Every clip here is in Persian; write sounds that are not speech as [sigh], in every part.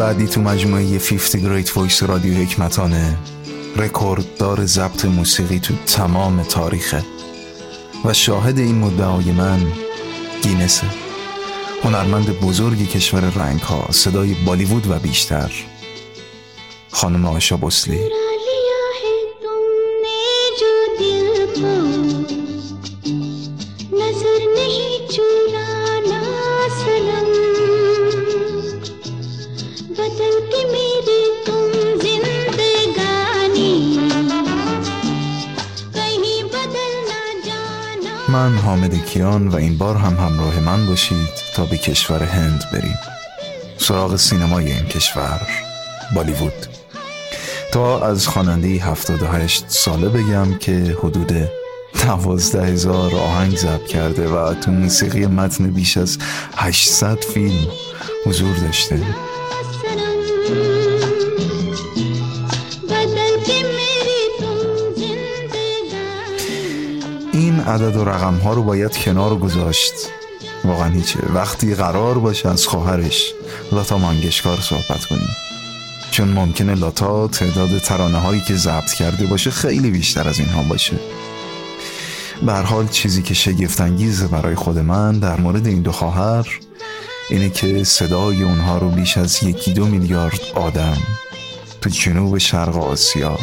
بعدی تو مجموعه 50 Great Voice رادیو حکمتانه. رکورددار ضبط موسیقی تو تمام تاریخه. و شاهد این مدعای من گینسه. هنرمند بزرگی کشور رنگ ها صدای بالیوود و بیشتر. خانم آشا بسلی حامد کیان و این بار هم همراه من باشید تا به کشور هند بریم. سراغ سینمای این کشور بالیوود. تا از خواننده 78 ساله بگم که حدود دوازده هزار آهنگ ضبط کرده و تو موسیقی متن بیش از 800 فیلم حضور داشته. عدد و رقم ها رو باید کنار گذاشت. واقعا هیچه وقتی قرار باشه از خواهرش لاتا مانگشکار صحبت کنیم. چون ممکنه لاتا تعداد ترانه هایی که ضبط کرده باشه خیلی بیشتر از اینها باشه. به حال چیزی که شگفتانگیزه برای خود من در مورد این دو خواهر اینه که صدای اونها رو بیش از یکی دو میلیارد آدم تو جنوب شرق آسیا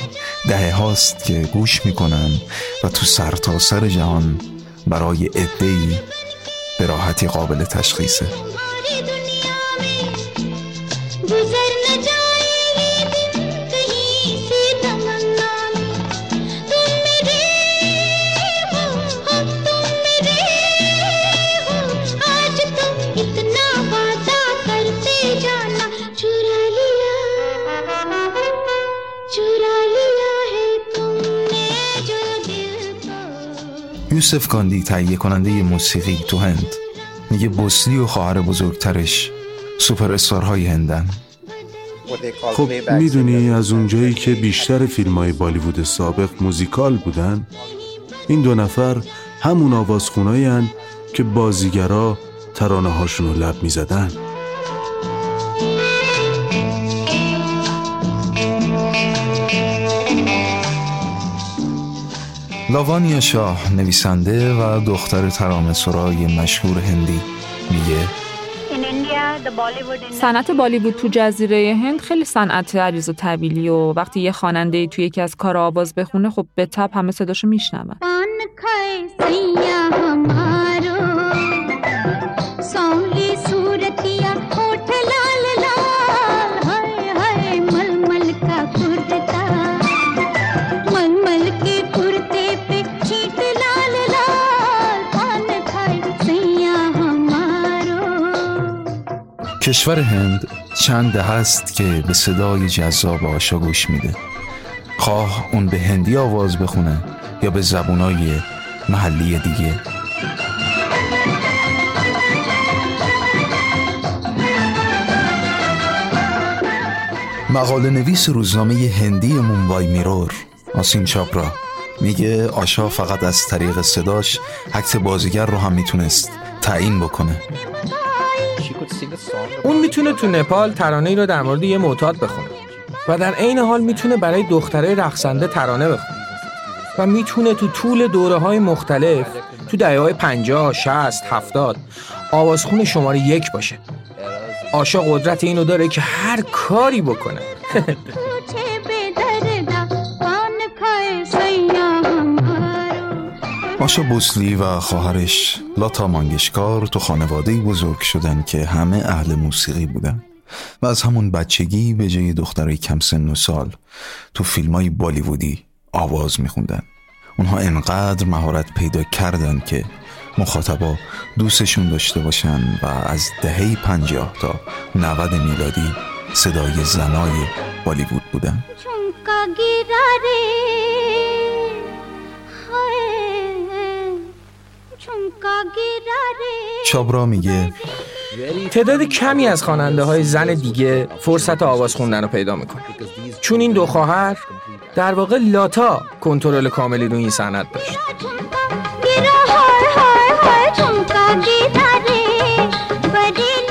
دهه هاست که گوش می‌کنن و تو سرتاسر سر جهان برای عدهای به راحتی قابل تشخیصه. یوسف گاندی تهیه کننده موسیقی تو هند. میگه بوسلی و خواهر بزرگترش سوپر استارهای هندن. خب می‌دونی از اونجایی که بیشتر فیلم های بالیوود سابق موزیکال بودن این دو نفر همون آوازخونایی که بازیگرا ترانه هاشون رو لب می‌زدن. لاوانیا شاه نویسنده و دختر ترانه سرای مشهور هندی. میگه صنعت بالیوود تو جزیره هند خیلی صنعت عریض و طویلی و وقتی یه خواننده توی یکی از کار آواز بخونه خب به تب همه صداشو میشنون کشور هند چند هست که به صدای جذاب آشا گوش میده. خواه اون به هندی آواز بخونه یا به زبونای محلی دیگه. مقاله نویس روزنامه هندی مومبای میرور آسین چاپرا میگه آشا فقط از طریق صداش عکس بازیگر رو هم می‌تونست تعیین بکنه. می‌تونه تو نپال ترانه ای رو در مورد یه معتاد بخونه و در عین حال می‌تونه برای دختره رقصنده ترانه بخونه و می‌تونه تو طول دوره های مختلف تو دهه های 50 60 70 آوازخون شماره یک باشه. آشا قدرت اینو داره که هر کاری بکنه. [laughs] آشا بوسلی و خواهرش لاتا مانگشکار تو خانواده بزرگ شدن که همه اهل موسیقی بودن. و از همون بچگی به جای دخترای کم سن و سال تو فیلم های بالیوودی آواز میخوندن. اونها انقدر مهارت پیدا کردن که مخاطبا دوستشون داشته باشن و از دهه پنجاه تا 90 میلادی صدای زنای بالیوود بودن. چابرا میگه. تعداد کمی از خواننده های زن دیگه فرصت آواز خوندن رو پیدا می‌کنه چون این دو خواهر در واقع لاتا کنترل کاملی رو این صنعت داشت.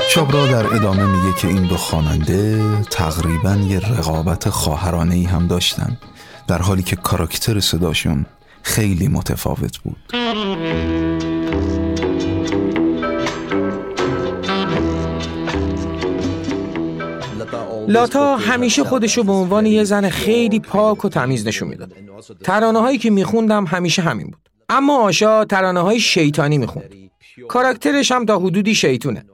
شابرا در ادامه میگه که این دو خواننده تقریبا یه رقابت خواهرانه ای هم داشتن در حالی که کاراکتر صداشون خیلی متفاوت بود. لاتا همیشه خودشو به عنوان یه زن خیلی پاک و تمیز نشون می‌داد. ترانه هایی که میخوندم همیشه همین بود. اما آشا ترانه های شیطانی می‌خوند. کاراکترش هم تا حدودی شیطونه.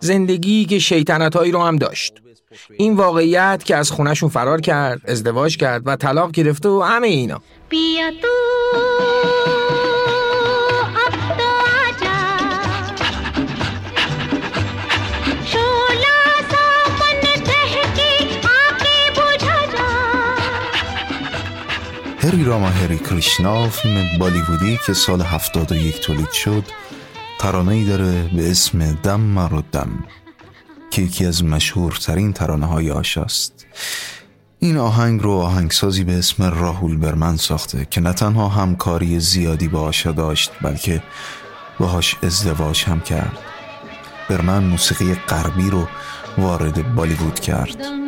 زندگی که شیطنت هایی رو هم داشت. این واقعیت که از خونشون فرار کرد، ازدواج کرد و طلاق گرفته و همه اینا. بیا تو هری راما هری کریشنا فیلم بالیوودی که سال 71 تولید شد ترانه داره به اسم دم مرو دم که یکی از مشهورترین ترانه های آشاست. این آهنگ رو آهنگسازی به اسم راهول برمن ساخته که نه تنها همکاری زیادی با آشا داشت بلکه باهاش ازدواج هم کرد. برمن موسیقی غربی رو وارد بالیوود کرد.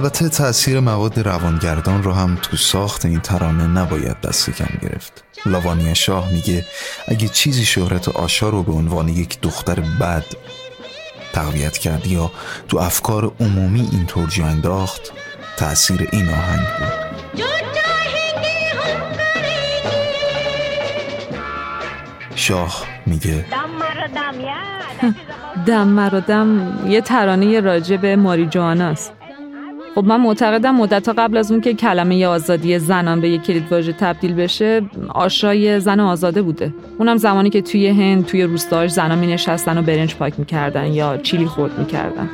البته تأثیر مواد روانگردان رو هم تو ساخت این ترانه نباید دست کم گرفت. لاوانیا شاه میگه اگه چیزی شهرت آشا رو به عنوان یک دختر بد تقویت کرد یا تو افکار عمومی اینطور جا انداخت تأثیر این آهنگ بود. شاه میگه دم مرا دم یه ترانه راجع به ماری جواناست خب من معتقدم مدت قبل از اون که کلمه آزادی زنان به یک کلید واژه تبدیل بشه آشای زن آزاده بوده. اونم زمانی که توی هند توی روستاش زنان می نشستن و برنج پاک می‌کردن یا چیلی خورد می‌کردن.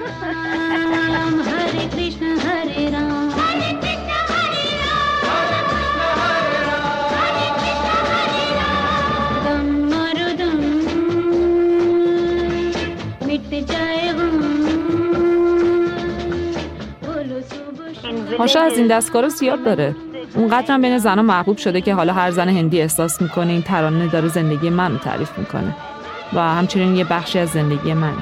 هاشا از این دستگاه رو زیاد داره. اونقدر بین زنها محبوب شده که حالا هر زن هندی احساس می‌کنه این ترانه داره زندگی من رو تعریف می‌کنه. و همچنین یه بخشی از زندگی من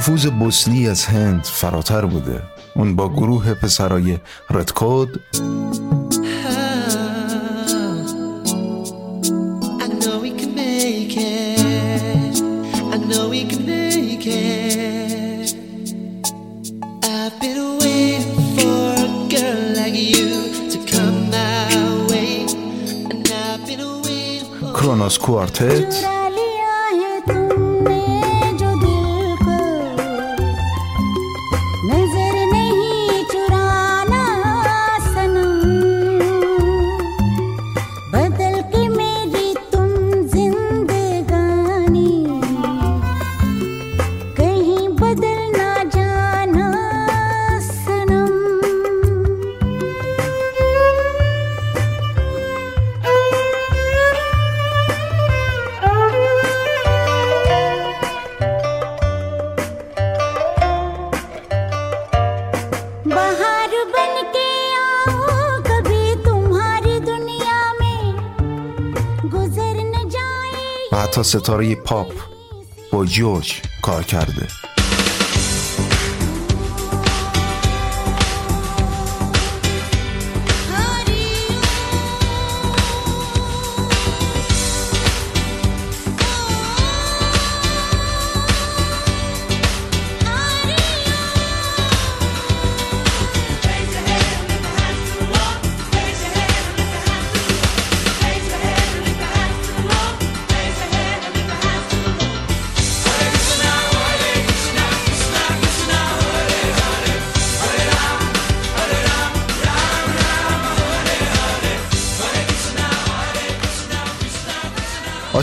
نفوذ بوسنی از هند فراتر بوده. اون با گروه پسرای ردکود کرونوس کوارتت ستاره پاپ با جورج کار کرده.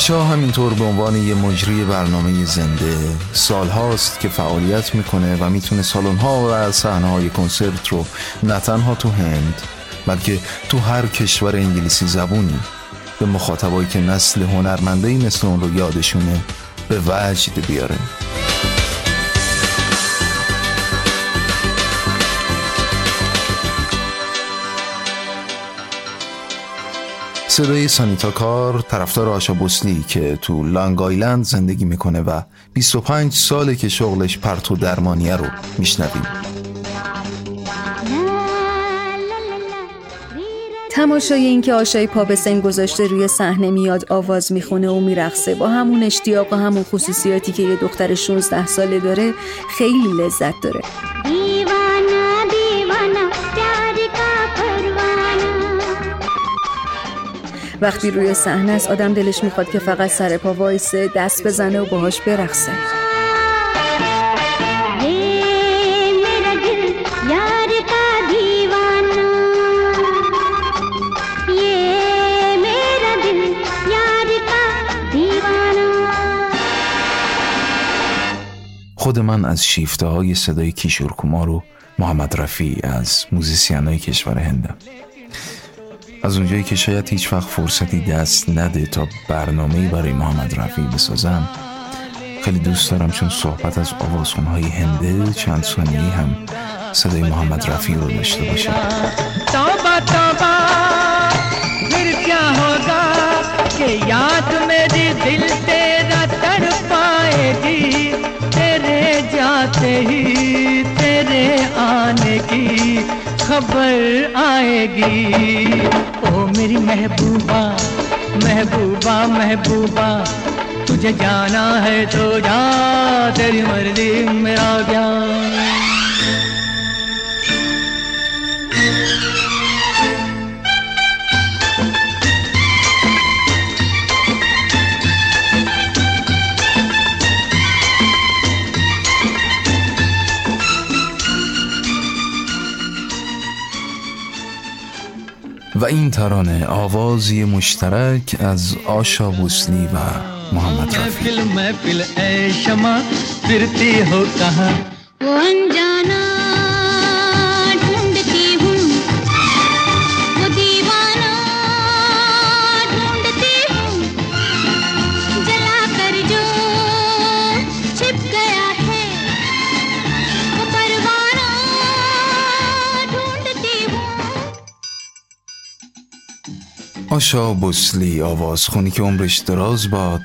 آشا همینطور به عنوان یه مجری برنامه زنده سال هاست که فعالیت می‌کنه و می‌تونه سالن ها و صحنه های کنسرت رو نه تنها تو هند بلکه تو هر کشور انگلیسی زبونی به مخاطبایی که نسل هنرمنده مثل اون رو یادشونه به وجد بیاره. صدای سانیتا کار طرفدار آشا بوسلی که تو لانگ آیلند زندگی می‌کنه و 25 ساله که شغلش پرتو درمانیه رو میشنویم. تماشای این که آشای پا به سن گذاشته روی صحنه میاد آواز می‌خونه و میرقصه با همون اشتیاق و همون خصوصیاتی که یه دختر 16 ساله داره خیلی لذت داره. وقتی روی صحنه است آدم دلش می‌خواد که فقط سر پا وایسه دست بزنه و باهاش برقصه. خود من از شیفته های صدای کیشور کمار و محمد رفی از موزیسین های کشور هندم. از اونجایی که شاید هیچ وقت فرصتی دست نده تا برنامه برای محمد رفی بسازم خیلی دوست دارم چون صحبت از آوازخونهای هنده چند ثانیه هم صدای محمد رفی رو داشته باشه खबर आएगी। ओ मेरी महबूबा महबूबा महबूबा, तुझे जाना है तो जा, तेरी मर्ज़ी, मेरा ज्ञान। و این ترانه آوازی مشترک از آشا بوسلی و محمد رفی آشا بوسلی آواز خونی که عمرش دراز باد.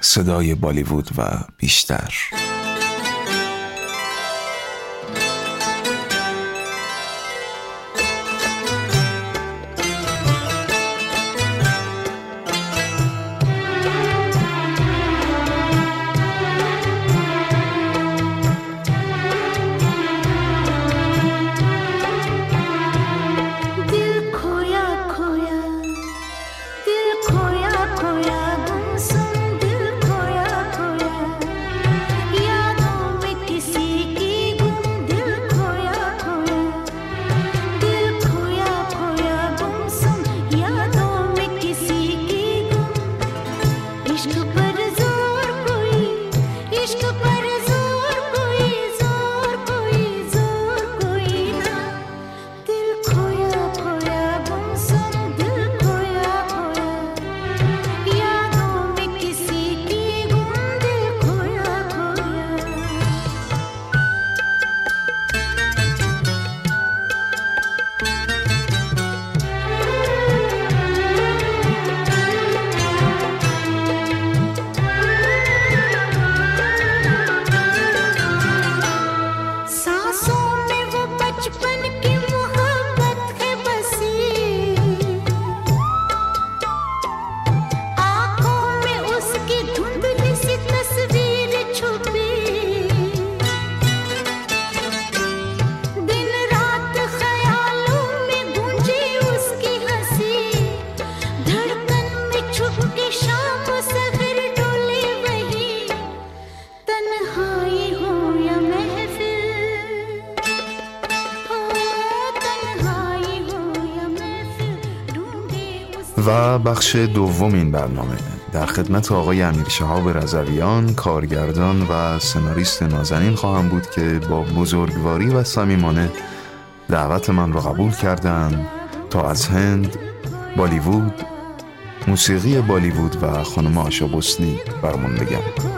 صدای بالیوود و بیشتر. بخش دوم این برنامه. در خدمت آقای امیر شهاب رضویان کارگردان و سناریست نازنین خواهم بود که با بزرگواری و صمیمانه دعوت من را قبول کردند تا از هند بالیوود موسیقی بالیوود و خانم آشا بسنی برمون بگم.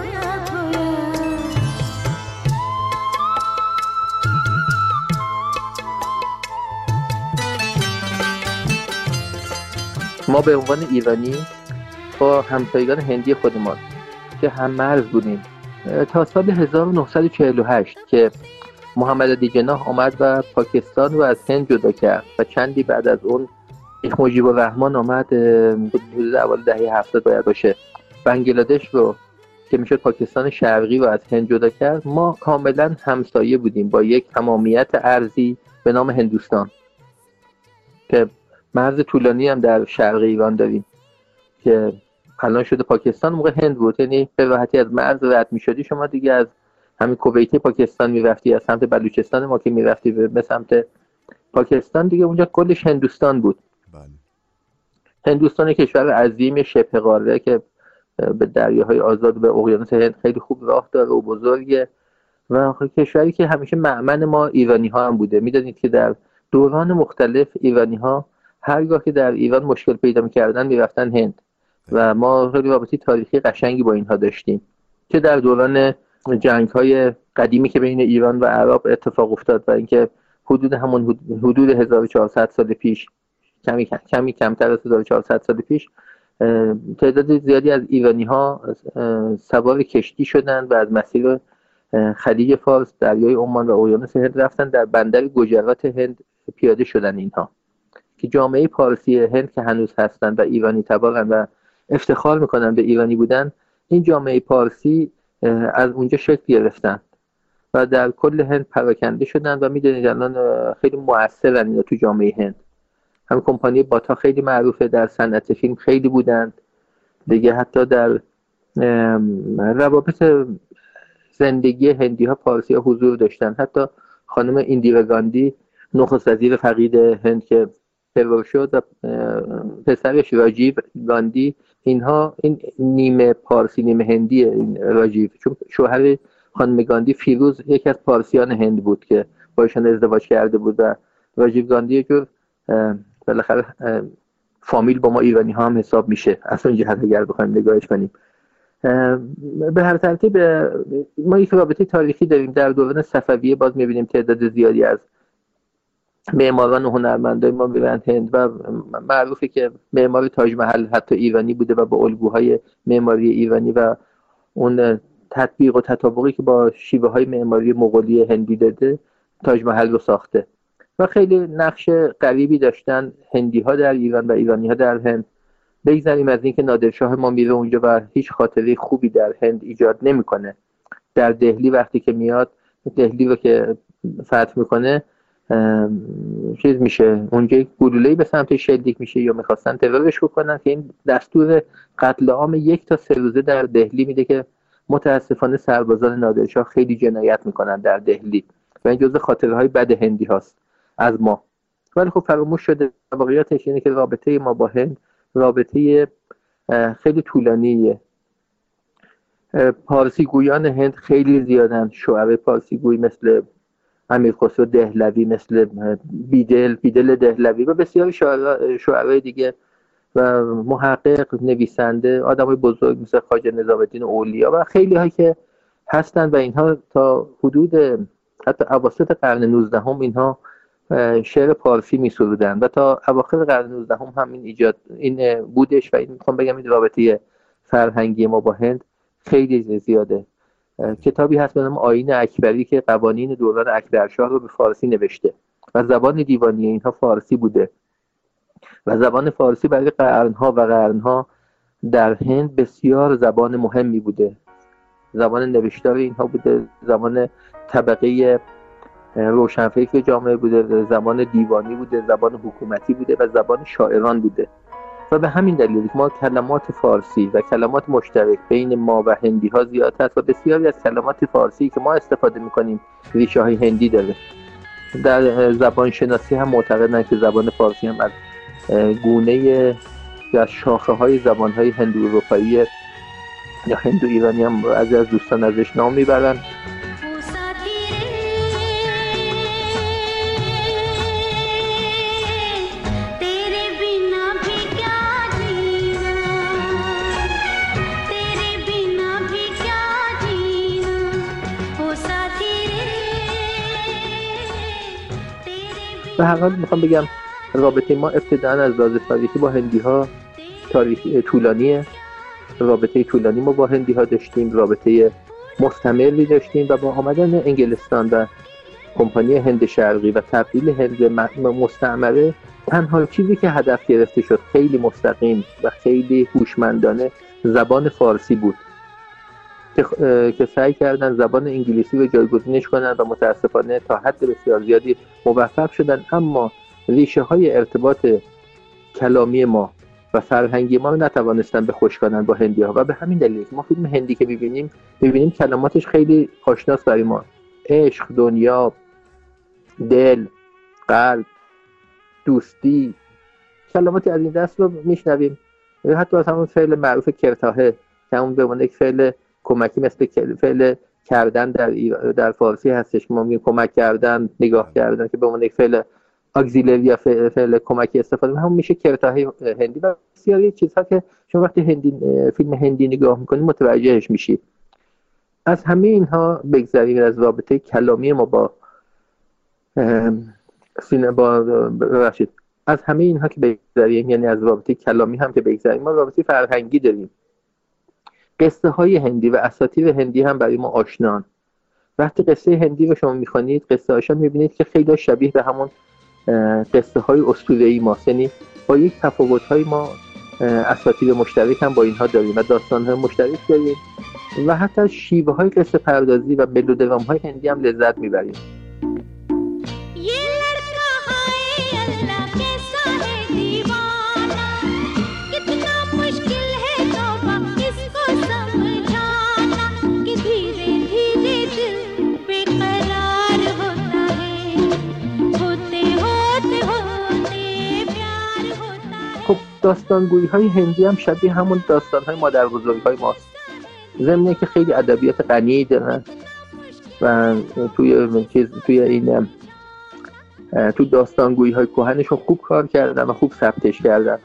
به عنوان ایرانی با همسایگان هندی خودمان که هم مرز بودیم تا سال 1948 که محمد علی جناح آمد و پاکستان رو از هند جدا کرد و چندی بعد از اون شیخ مجیب الرحمن آمد حدود اول دهه هفتاد باید باشه. بنگلادش رو که می‌شد پاکستان شرقی رو از هند جدا کرد ما کاملا همسایه بودیم با یک تمامیت ارزی به نام هندوستان که مرز طولانی هم در شرق ایران داریم که الان شده پاکستان موقع هند بود. یعنی به راحتی از مرز رد می‌شدی شما دیگه از همین کویتی پاکستان می‌رفتی از سمت بلوچستان ما که می‌رفتی به سمت پاکستان دیگه. اونجا کلش هندوستان بود. بله. هندوستان کشور عظیم شبه قاره که به دریاهای آزاد به اقیانوس هند خیلی خوب راه داره و بزرگه. و کشوری که همیشه معمن ما ایرانی ها هم بوده. می‌دانید که در دوران مختلف ایرانی ها هرگاه که در ایران مشکل پیدا می‌کردن می‌رفتن هند. و ما خیلی رابطی تاریخی قشنگی با اینها داشتیم که در دوران جنگ های قدیمی که بین ایران و عرب اتفاق افتاد و اینکه حدود همون حدود 1400 سال پیش کمی کمی کمتر از 1400 سال پیش تعداد زیادی از ایرانی ها سوار کشتی شدند و از مسیر خلیج فارس دریای عمان و اقیانوس هند رفتن در بندر گجرات هند پیاده شدن اینها. که جامعه پارسی هند که هنوز هستند و ایرانی تبارن و افتخار می‌کنن به ایرانی بودن این جامعه پارسی از اونجا شکل گرفتن و در کل هند پراکنده شدن و می‌دونید الان خیلی موثرن اینا تو جامعه هند. هم کمپانی باتا خیلی معروفه در صنعت فیلم خیلی بودند دیگه حتی در روابط زندگی هندی ها پارسی ها حضور داشتن. حتی خانم ایندیرا گاندی نخست وزیر فقید هند که ترور شد و پسرش راجیو گاندی اینها این نیمه پارسی نیمه هندی راجیو. چون شوهر خانم گاندی فیروز یکی از پارسیان هند بود که باشن ازدواج کرده بود و راجیو گاندی یک جور بالاخره فامیل با ما ایرانی ها هم حساب میشه. از اون جهت اگر بخوایم نگاهش کنیم. به هر ترتیب ما یک رابطه تاریخی داریم در دوران صفویه. باز می‌بینیم تعداد زیادی از معماران و هنرمندای ما میرن هند و معروفه که معمار تاج محل حتی ایرانی بوده و با الگوهای معماری ایرانی و اون تطبیق و تطابقی که با شیوه های معماری مغولی هندی داده تاج محل رو ساخته. و خیلی نقش قریبی داشتن هندی ها در ایران و ایرانی ها در هند. بگذاریم از اینکه نادرشاه ما میره اونجا و هیچ خاطره خوبی در هند ایجاد نمی‌کنه. در دهلی وقتی که میاد دهلی رو که فتح می‌کنه چیز میشه اونجا یک گلوله به سمت شلیک میشه یا می‌خواستن ترورش بکنن که این دستور قتل عام یک تا سه روزه در دهلی میده که متاسفانه سربازان نادرشاه خیلی جنایت می‌کنن در دهلی و این جزء خاطره های بد هندی هاست از ما. ولی خب فراموش شده واقعیتش اینه که رابطه ما با هند رابطه خیلی طولانیه. پارسی گویان هند خیلی زیادن شعر پارسی گوی مثل امیر خسرو دهلوی مثل بیدل بیدل دهلوی و بسیاری شعرهای دیگه و محقق نویسنده آدم بزرگ مثل خاجه نظام الدین اولیا و خیلی هایی که هستند و اینها تا حدود حتی اواسط قرن 19 هم اینها شعر پارسی می سرودن و تا اواخر قرن 19 هم همین ایجاد این بودش و این می‌خوام بگم این رابطه فرهنگی ما با هند خیلی زیاده. کتابی هست به نام آین اکبری که قوانین دوران اکبرشاه رو به فارسی نوشته و زبان دیوانی اینها فارسی بوده. و زبان فارسی برای قرنها و قرنها در هند بسیار زبان مهمی بوده. زبان نوشتار اینها بوده زبان طبقه روشنفکر جامعه بوده زبان دیوانی بوده زبان حکومتی بوده و زبان شاعران بوده. و به همین دلیل ما کلمات فارسی و کلمات مشترک بین ما و هندی ها زیاد هست و بسیاری از کلمات فارسی که ما استفاده می‌کنیم ریشه های هندی داره. در زبان شناسی هم معتقدن که زبان فارسی هم از گونه یا شاخه های زبان های هندو اروپایی یا هندو ایرانی هم از از دوستان ازش نام می‌برن. به هر حال می‌خوام بگم رابطه ما ابتدا از لحاظ تاریخی با هندی ها تاریخی طولانیه. رابطه طولانی ما با هندی ها داشتیم رابطه مستمری داشتیم و با آمدن انگلستان و کمپانی هند شرقی و تبدیل هند مستعمره. تنها چیزی که هدف گرفته شد خیلی مستقیم و خیلی هوشمندانه زبان فارسی بود. که سعی کردن زبان انگلیسی رو جایگزینش کنن و متاسفانه تا حد بسیار زیادی موفق شدن. اما ریشه های ارتباط کلامی ما و فرهنگی ما نتوانستن به خوش کنن با هندی ها و به همین دلیل ما فیلم هندی که ببینیم ببینیم کلماتش خیلی آشناس برای ما. عشق دنیا دل قلب دوستی. کلماتی از این دست رو میشنویم. حتی از همون فعل معروف کرتاهه که همون به یک فعل کمکی مثل فعل کردن در, در فارسی هستش. که ما میگیم کمک کردن نگاه کردن که به عنوان یک فعل اگزیلری یا فعل کمکی استفاده همون میشه کرتاهای هندی. و بسیاری چیزها که شما وقتی هندی فیلم هندی نگاه می‌کنید متوجهش میشید از همه اینها بگذریم. از رابطه کلامی ما با با ببخشید. از همه اینها که بگذریم یعنی از رابطه کلامی هم که بگذریم ما رابطه فرهنگی داریم. قصه های هندی و اساطیر هندی هم برای ما آشنان. وقتی قصه هندی رو شما می‌خوانید قصه هاشان می‌بینید که خیلی شبیه به همون قصه های ای ماست. یعنی با یک تفاوت های ما اساطیر مشترک هم با اینها داریم و داستان های مشترک داریم و حتی شیوه های قصه پردازی و ملودرام های هندی هم لذت می‌بریم. داستانگویی های هندی هم شبیه همون داستان های مادر بزرگ های ماست. ضمنه که خیلی ادبیات غنی دارن و توی چیز توی این تو داستانگویی های کوهنشون خوب کار کردن و خوب ثبتش کردن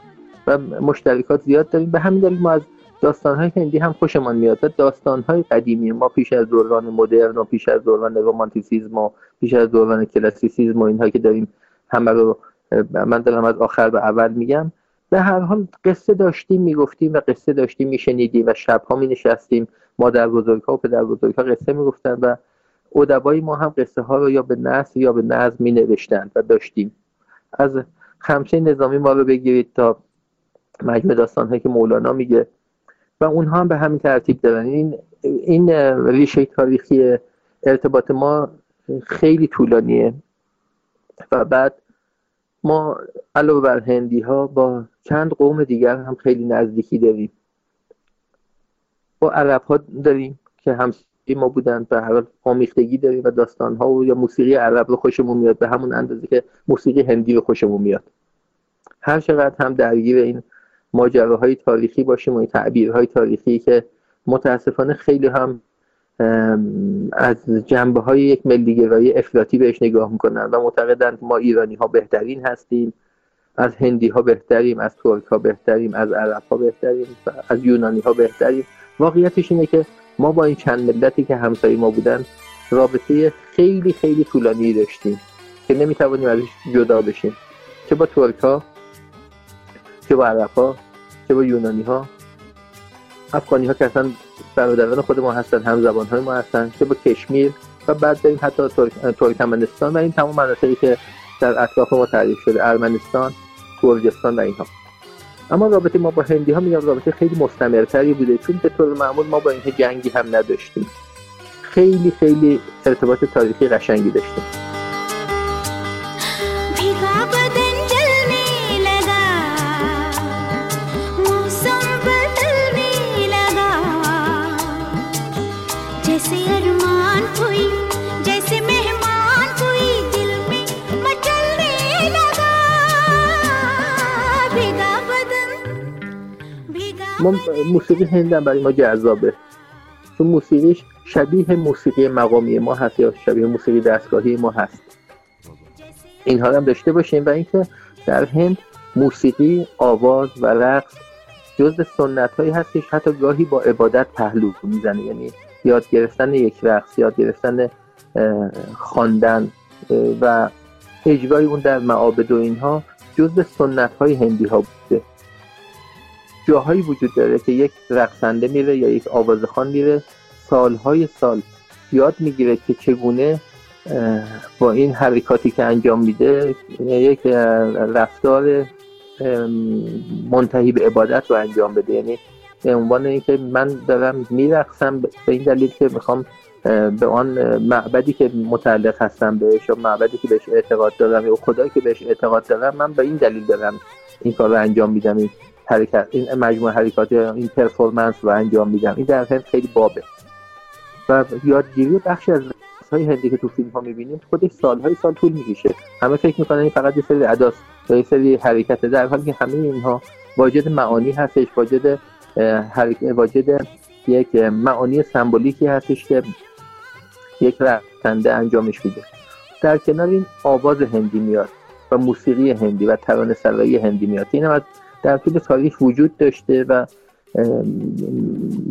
و مشترکات زیاد داریم. به همین دلیل ما از داستان های هندی هم خوشمان میاد و داستان های قدیمی ما پیش از دوران مدرن و پیش از دوران رومانتیسیزم و پیش از دوران کلاسیسیزم و اینها که داریم همه رو من دارم از آخر به اول میگم. به هر حال قصه داشتیم می‌گفتیم و قصه داشتیم میشنیدیم و شبها می نشستیم مادر بزرگها و پدر بزرگها قصه می‌گفتن و ادبای ما هم قصه ها رو یا به نصر یا به نظم می نوشتن و داشتیم. از خمسه نظامی ما رو بگیرید تا مجموع داستان هایی که مولانا میگه و اونها هم به همین ترتیب دارن. این این ریشه تاریخی ارتباط ما خیلی طولانیه و بعد ما علاوه بر هندی ها با چند قوم دیگر هم خیلی نزدیکی داریم. با عرب ها داریم که هم ما بودن به هر آمیختگی داریم و داستان ها و یا موسیقی عرب رو خوشمون میاد به همون اندازه که موسیقی هندی رو خوشمون میاد. هر چقدر هم درگیر این ماجراهای تاریخی باشیم و این تعبیرهای تاریخی که متاسفانه خیلی هم از جنبه های یک ملیگرایی افراطی بهش نگاه می‌کنن و معتقدند ما ایرانی ها بهترین هستیم از هندی ها بهتریم از ترک ها بهتریم از عرب ها بهتریم از یونانی ها بهتریم. واقعیتش اینه که ما با این چند ملتی که همسایه ما بودن رابطه خیلی خیلی طولانی داشتیم که نمی‌توانیم ازش جدا بشیم. چه با ترک ها چه با عرب ها چه با یونانی ها افغانی ها که اصلا برادران خود ما هستن هم زبان های ما هستن چه با کشمیر و بعد داریم حتی ترکمنستان و این تمام مناطقی که در اطراف ما تعریف شده ارمنستان گرجستان و اینها. اما رابطه ما با هندی ها میگم رابطه خیلی مستمرتری بوده چون به طور معمول ما با اینها جنگی هم نداشتیم. خیلی خیلی ارتباط تاریخی قشنگی داشتیم. ما موسیقی هندم برای ما جذابه. چون موسیقیش شبیه موسیقی مقامی ما هست یا شبیه موسیقی دستگاهی ما هست. اینها هم داشته باشیم و اینکه در هند موسیقی آواز و رقص جز سنت هایی هستش حتی گاهی با عبادت پهلو می‌زنه. یعنی یاد گرفتن یک رقص یاد گرفتن خواندن و اجرای اون در معابد و اینها جز سنت های هندی ها بوده. جاهایی وجود داره که یک رقصنده میره یا یک آوازخان میره سالهای سال یاد می‌گیره که چگونه با این حرکاتی که انجام میده یک رفتار منتهی به عبادت رو انجام بده. یعنی به عنوان اینکه من دارم میرقصم به این دلیل که می‌خوام به آن معبدی که متعلق هستم بهش و معبدی که بهش اعتقاد دارم یا خدایی که بهش اعتقاد دارم من به این دلیل دارم این کار رو انجام میدم. حرکت این مجموعه حرکات این پرفورمنس رو انجام میدم این در خیلی بابه. و یادگیری بخشی از های هندی که تو فیلم ها می‌بینیم خودش سالهای سال طول می‌کشه. همه فکر می‌کنن این فقط یه سری اداست یا یه سری حرکت در حالی که همه اینها واجد معانی هستش واجد واجد یک معانی سمبولیکی هستش که یک رقصنده انجامش میده. در کنار این آواز هندی میاد و موسیقی هندی و ترانه سرایی هندی میاد. این هم در طول تاریخ وجود داشته و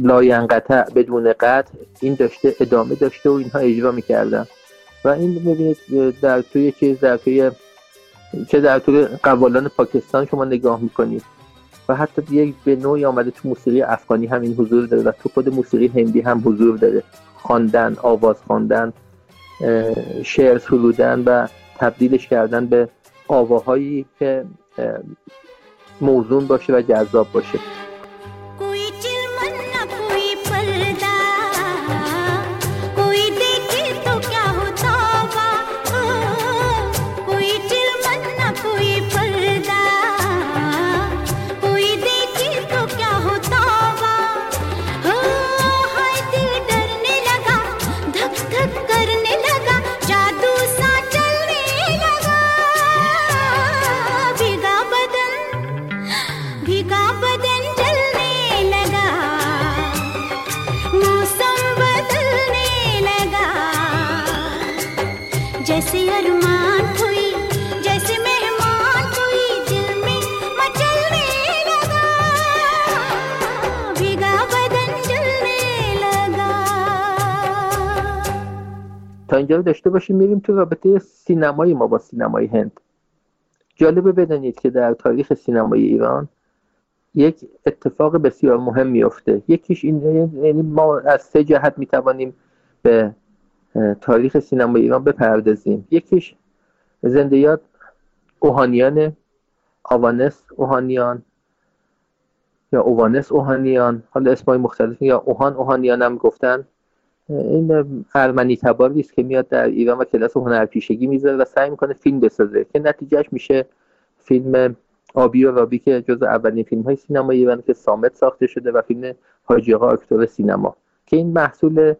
لاینقطع بدون قطع این داشته ادامه داشته و اینها اجرا می‌کردن. و این ببینید در توی چیز در توی چه در طول قوالان پاکستان شما نگاه می‌کنید و حتی یک به نوعی آمده تو موسیقی افغانی هم این حضور داره و تو خود موسیقی هندی هم حضور داره. خواندن آواز خواندن شعر سرودن و تبدیلش کردن به آواهایی که موزون باشه و جذاب باشه. تا اینجا رو داشته باشیم میریم تو رابطه سینمای ما با سینمای هند. جالبه بدانید که در تاریخ سینمای ایران یک اتفاق بسیار مهم میفته یکیش این یعنی ما از سه جهت می‌توانیم به تاریخ سینمای ایران بپردازیم. یکیش زندیات اوهانیان آوانس اوهانیان یا اوانس اوهانیان. حالا اسمای مختلف یا اوهان اوهانیان هم گفتن. این ارمنی تباری است که میاد در ایران و کلاس هنرپیشگی می‌ذاره و سعی می‌کنه فیلم بسازه که نتیجهش میشه فیلم آبی و رابی که جز اولین فیلم های سینما ایران که سامت ساخته شده و فیلم حاجی آقا اکتور سینما که این محصول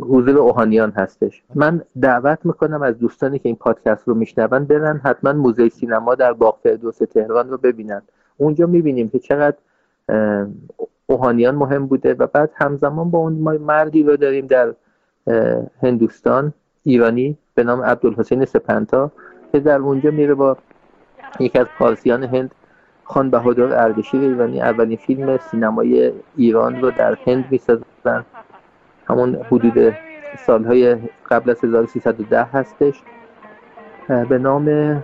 حضور اوهانیان هستش. من دعوت می‌کنم از دوستانی که این پادکست رو میشنون برن حتما موزه سینما در باغ فردوس تهران رو ببینن. اونجا می‌بینیم که چقدر اوهانیان مهم بوده و بعد همزمان با اون ما مردی رو داریم در هندوستان ایرانی به نام عبدالحسین سپنتا که در اونجا میره با یکی از پارسیان هند خان بهادر اردشیر ایرانی. اولین فیلم سینمای ایران رو در هند می‌سازن. همون حدود سالهای قبل از 1310 هستش. به نام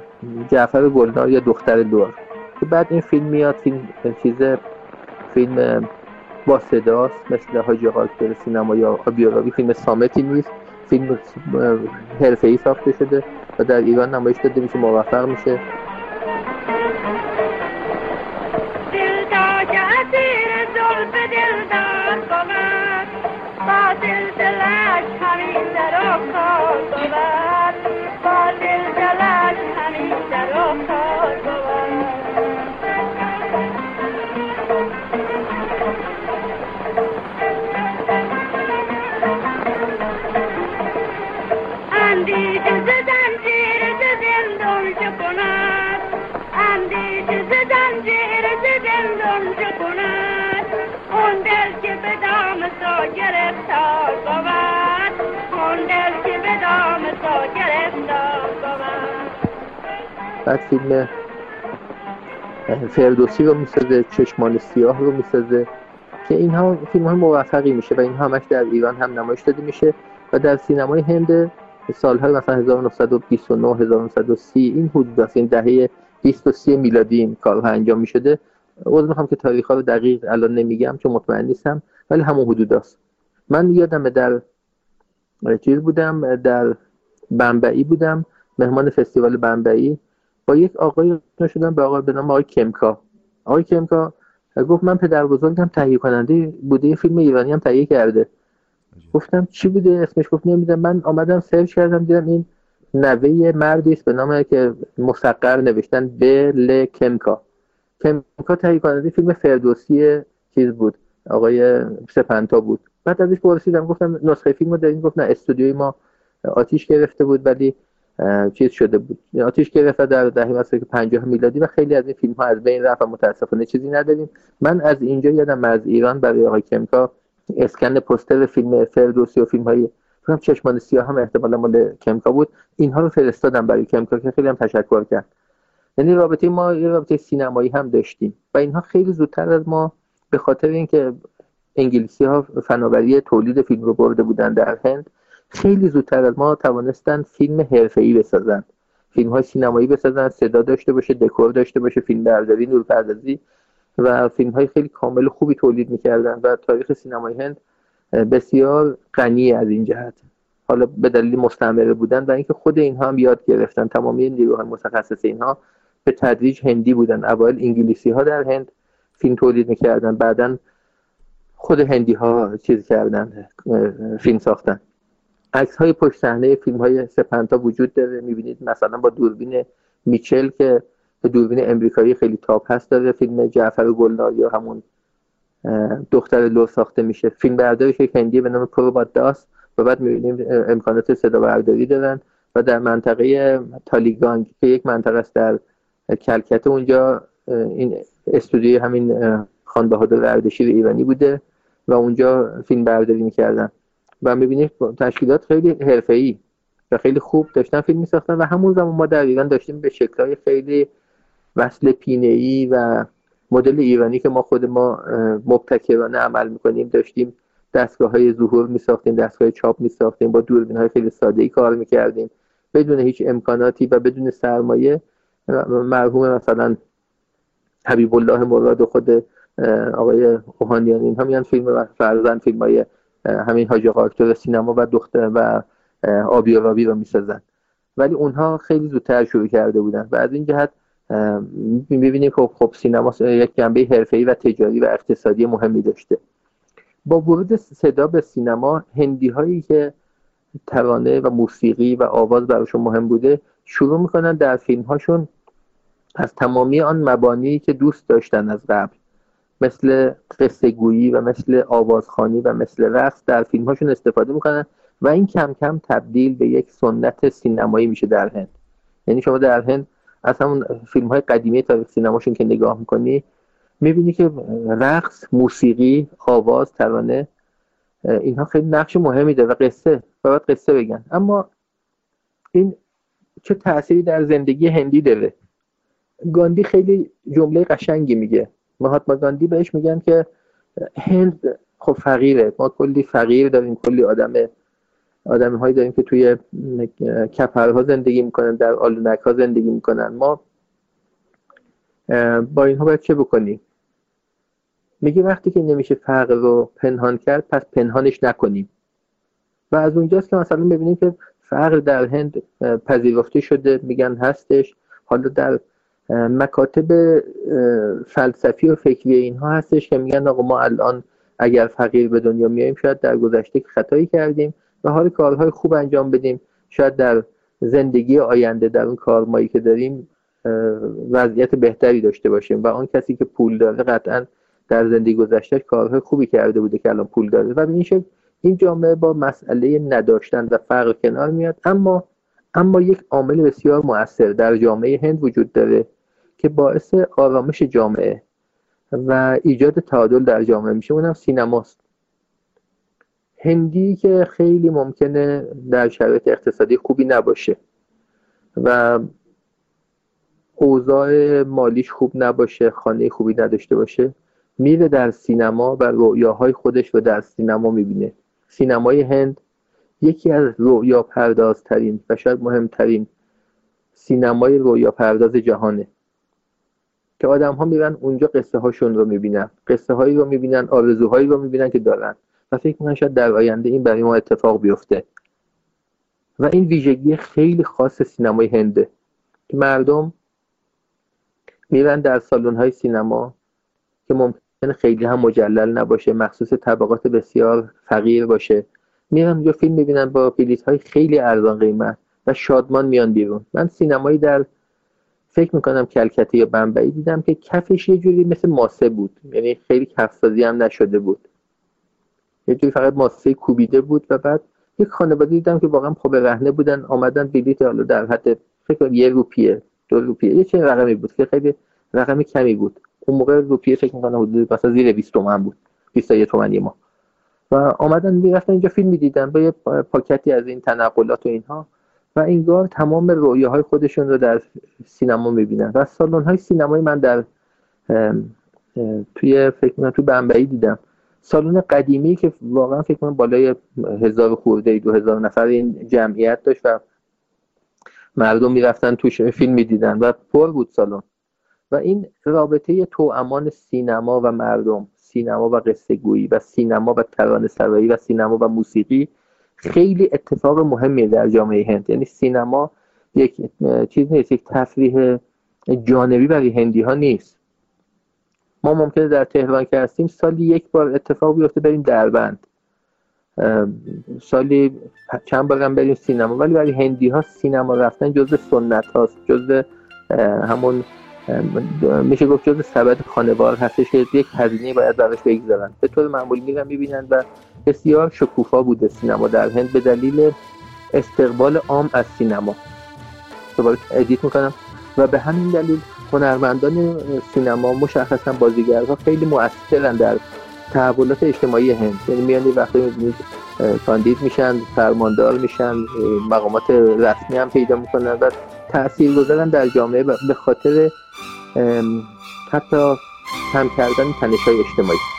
جعفر گلنار یا دختر دور. که بعد این فیلم میاد فیلم چیز فیلم با صداست مثل حاجی آقای سینما یا بیوگرافی فیلم سامتی نیست. فیلم حرفه ای ساخته شده و در ایران نمایش داده میشه موفق میشه. گرفتار بود. که به دام گرفتار بعد فیلم فردوسی رو می‌سازه چشمان سیاه رو می‌سازه که اینها فیلم های موفقی میشه و اینها همش در ایران هم نمایش داده میشه و در سینمای هند سالهای مثلا 1929 1930 این حدود این دهه 20 و 30 میلادی این کارها انجام می‌شده. عذر می‌خوام که تاریخ ها رو دقیق الان نمیگم چون مطمئن نیستم. ولی همون حدود است. من یادم در چیز بودم در بمبئی بودم مهمان فستیوال بمبئی. با یک آقای شدم به آقای به نام آقای کمکا آقای کمکا گفت من پدر بزرگم تهیه کننده بوده یه فیلم ایرانی هم تهیه کرده. گفتم چی بوده؟ اسمش گفت نمی‌دونم. من آمدم سرچ کردم دیدم این نوه مردی است به نام که مسقر نوشتن ل کمکا کمکا تهیه کننده فیلم فردوسی چیز بود. آقای سپنتا بود. بعد ازش پرسیدم گفتم نسخه فیلم رو دارین؟ گفت نه استودیوی ما آتیش گرفته بود ولی چیز شده بود. آتیش گرفته در دهه مثلا 50 میلادی و خیلی از این فیلم ها از بین رفت و متاسفانه چیزی نداریم. من از اینجا یادم از ایران برای آقای کمکا اسکن پوستر فیلم فردوسی و فیلم های فکر چشمان سیاه هم احتمالا مال کمکا بود. اینها رو فرستادم برای کمکا که خیلی هم تشکر کرد. یعنی رابطه ما یه رابطه سینمایی هم داشتیم و اینها خیلی زودتر از ما به خاطر اینکه انگلیسی ها فناوری تولید فیلم رو برده بودن در هند خیلی زودتر از ما توانستن فیلم حرفه‌ای بسازن فیلم های سینمایی بسازن صدا داشته باشه دکور داشته باشه فیلم برداری نورپردازی و فیلم های خیلی کامل خوبی تولید می‌کردن و تاریخ سینمای هند بسیار غنی از این جهت. حالا به دلیل مستعمره بودن و اینکه خود اینها هم یاد گرفتن تمامی نیروهای متخصص اینها به تدریج هندی بودن. اول انگلیسی ها در هند فیلم تولید می‌کردن. بعدا خود هندی ها چیز کردن فیلم ساختن. عکس های پشت صحنه فیلم های سپنتا وجود داره. می‌بینید مثلا با دوربین میچل که دوربین امریکایی خیلی تاپ هست داره فیلم جعفر گلنار یا همون دختر لر ساخته میشه. فیلم بردارش یک هندی به نام پرو داست. و بعد می‌بینیم امکانات صدا برداری دارن. و در منطقه تالیگانج که یک منطقه است در کلکت اونجا این استودیوی همین خان بهادر اردشیر ایرانی بوده و اونجا فیلم برداری می‌کردن. و می‌بینید تشکیلات خیلی حرفه‌ای و خیلی خوب داشتن فیلم میساختن و همون زمان ما در ایران داشتیم به شکلهای خیلی وصل پینه و مدل ایرانی که ما خود ما مبتکرانه عمل می‌کنیم داشتیم دستگاه های ظهور میساختیم دستگاه چاپ میساختیم با دوربین های خیلی ساده ای کار می‌کردیم. بدون هیچ امکاناتی و بدون سرمایه مرحوم مثلا حبیب الله مراد و خود آقای اوهانیان اینها میان فیلم فرزن فیلم های همین حاج آقا سینما و دختر و آبی و رابی رو می‌سازن. ولی اونها خیلی زودتر شروع کرده بودن. و از این جهت می‌بینیم که خب سینما یک جنبه حرفه‌ای و تجاری و اقتصادی مهمی داشته. با ورود صدا به سینما هندی هایی که ترانه و موسیقی و آواز براشون مهم بوده شروع می‌کنن در فیلم هاشون از تمامی آن مبانی که دوست داشتن از قبل مثل قصه و مثل آوازخانی و مثل رقص در فیلم هاشون استفاده می‌کنن و این کم کم تبدیل به یک سنت سینمایی میشه در هند. یعنی شما در هند از همون فیلم های قدیمی تاریخ سینماشون که نگاه می‌کنی می‌بینی که رقص موسیقی آواز ترانه اینها خیلی نقش مهمی داره و قصه باید قصه بگن. اما این چه تأثیری در زندگی هندی داره؟ گاندی خیلی جمله قشنگی میگه. مهاتما گاندی بهش میگن که هند خب فقیره. ما کلی فقیر داریم کلی آدم آدم هایی داریم که توی کپرها زندگی می‌کنن در آلونک ها زندگی می‌کنن. ما با اینها باید چه بکنیم میگه وقتی که نمیشه فقر رو پنهان کرد پس پنهانش نکنیم. و از اونجاست که مثلا ببینیم که فقر در هند پذیرفته شده میگن هستش. حالا در مکاتب فلسفی و فکری اینها هستش که میگن آقا ما الان اگر فقیر به دنیا میاییم شاید در گذشته خطایی کردیم و حال کارهای خوب انجام بدیم. شاید در زندگی آینده در اون کارمایی که داریم وضعیت بهتری داشته باشیم و آن کسی که پول داره قطعا در زندگی گذشته کارهای خوبی کرده بوده که الان پول داره. و این شکل این جامعه با مسئله نداشتن و فقر کنار میاد. اما اما یک عامل بسیار مؤثر در جامعه هند وجود داره. که باعث آرامش جامعه و ایجاد تعادل در جامعه میشه. اونم سینماست. هندی که خیلی ممکنه در شرایط اقتصادی خوبی نباشه و اوضاع مالیش خوب نباشه خانه خوبی نداشته باشه میره در سینما و رویاهای خودش رو در سینما می‌بینه. سینمای هند یکی از رویا پردازترین و شاید مهمترین سینمای رویا پرداز جهانه. که آدم ها میرن اونجا قصه هاشون رو می‌بینن. قصه هایی رو می‌بینن آرزوهایی رو می‌بینن که دارن. و فکر می‌کنن شاید در آینده این برای ما اتفاق بیفته. و این ویژگی خیلی خاص سینمای هنده که مردم میرن در سالن های سینما که ممکنه خیلی هم مجلل نباشه مخصوص طبقات بسیار فقیر باشه. میرن اونجا فیلم می‌بینن با بلیط های خیلی ارزان قیمت و شادمان میان بیرون. من سینمایی در فکر می‌کنم کلکته یا بمبئی دیدم که کفش یه جوری مثل ماسه بود. یعنی خیلی کفسازی هم نشده بود. یه جوری فقط ماسه کوبیده بود و بعد یک خانواده دیدم که واقعا به رهنه بودن آمدن بلیط حالا در حد فکر یه روپیه دو روپیه یه چه رقمی بود که خیلی رقمی کمی بود. اون موقع روپیه فکر می‌کنم حدود مثلا زیر 20 تومن بود 21 تومنی ما. و آمدن می‌رفتن اینجا فیلم می‌دیدن با یه پاکتی از این تنقلات و اینها. و انگار تمام رویاهای خودشون رو در سینما می‌بینن. و سالن های سینمای من در توی فکر کنم توی دیدم. سالن قدیمی که واقعا فکر کنم بالای هزار خورده دو هزار نفر این جمعیت داشت و مردم می‌رفتن توش فیلم می‌دیدن و پر بود سالن. و این رابطه تو امان سینما و مردم سینما و قصه گویی و سینما و ترانه سرایی و سینما و موسیقی خیلی اتفاق مهمی در جامعه هند. یعنی سینما یک چیز نیست یک تفریح جانبی برای هندی ها نیست. ما ممکنه در تهران که هستیم سالی یک بار اتفاق بیفته بریم دربند. سالی چند بار هم بریم سینما. ولی برای هندی ها سینما رفتن جزء سنت هاست جزء همون میشه گفت جزء سبد خانوار هستش که یک هزینه باید براش بگذارن. به طور معمولی میرن می‌بینن و بسیار شکوفا بوده سینما. در هند به دلیل استقبال عام از سینما. دوباره ادیت می‌کنم. و به همین دلیل هنرمندان سینما مشخصا بازیگرها خیلی مؤثرن در تحولات اجتماعی هند. یعنی میان وقتی می‌بینید کاندید میشن فرماندار میشن مقامات رسمی هم پیدا می‌کنن و تأثیر گذارن در جامعه به خاطر حتی کم کردن تنش های اجتماعی.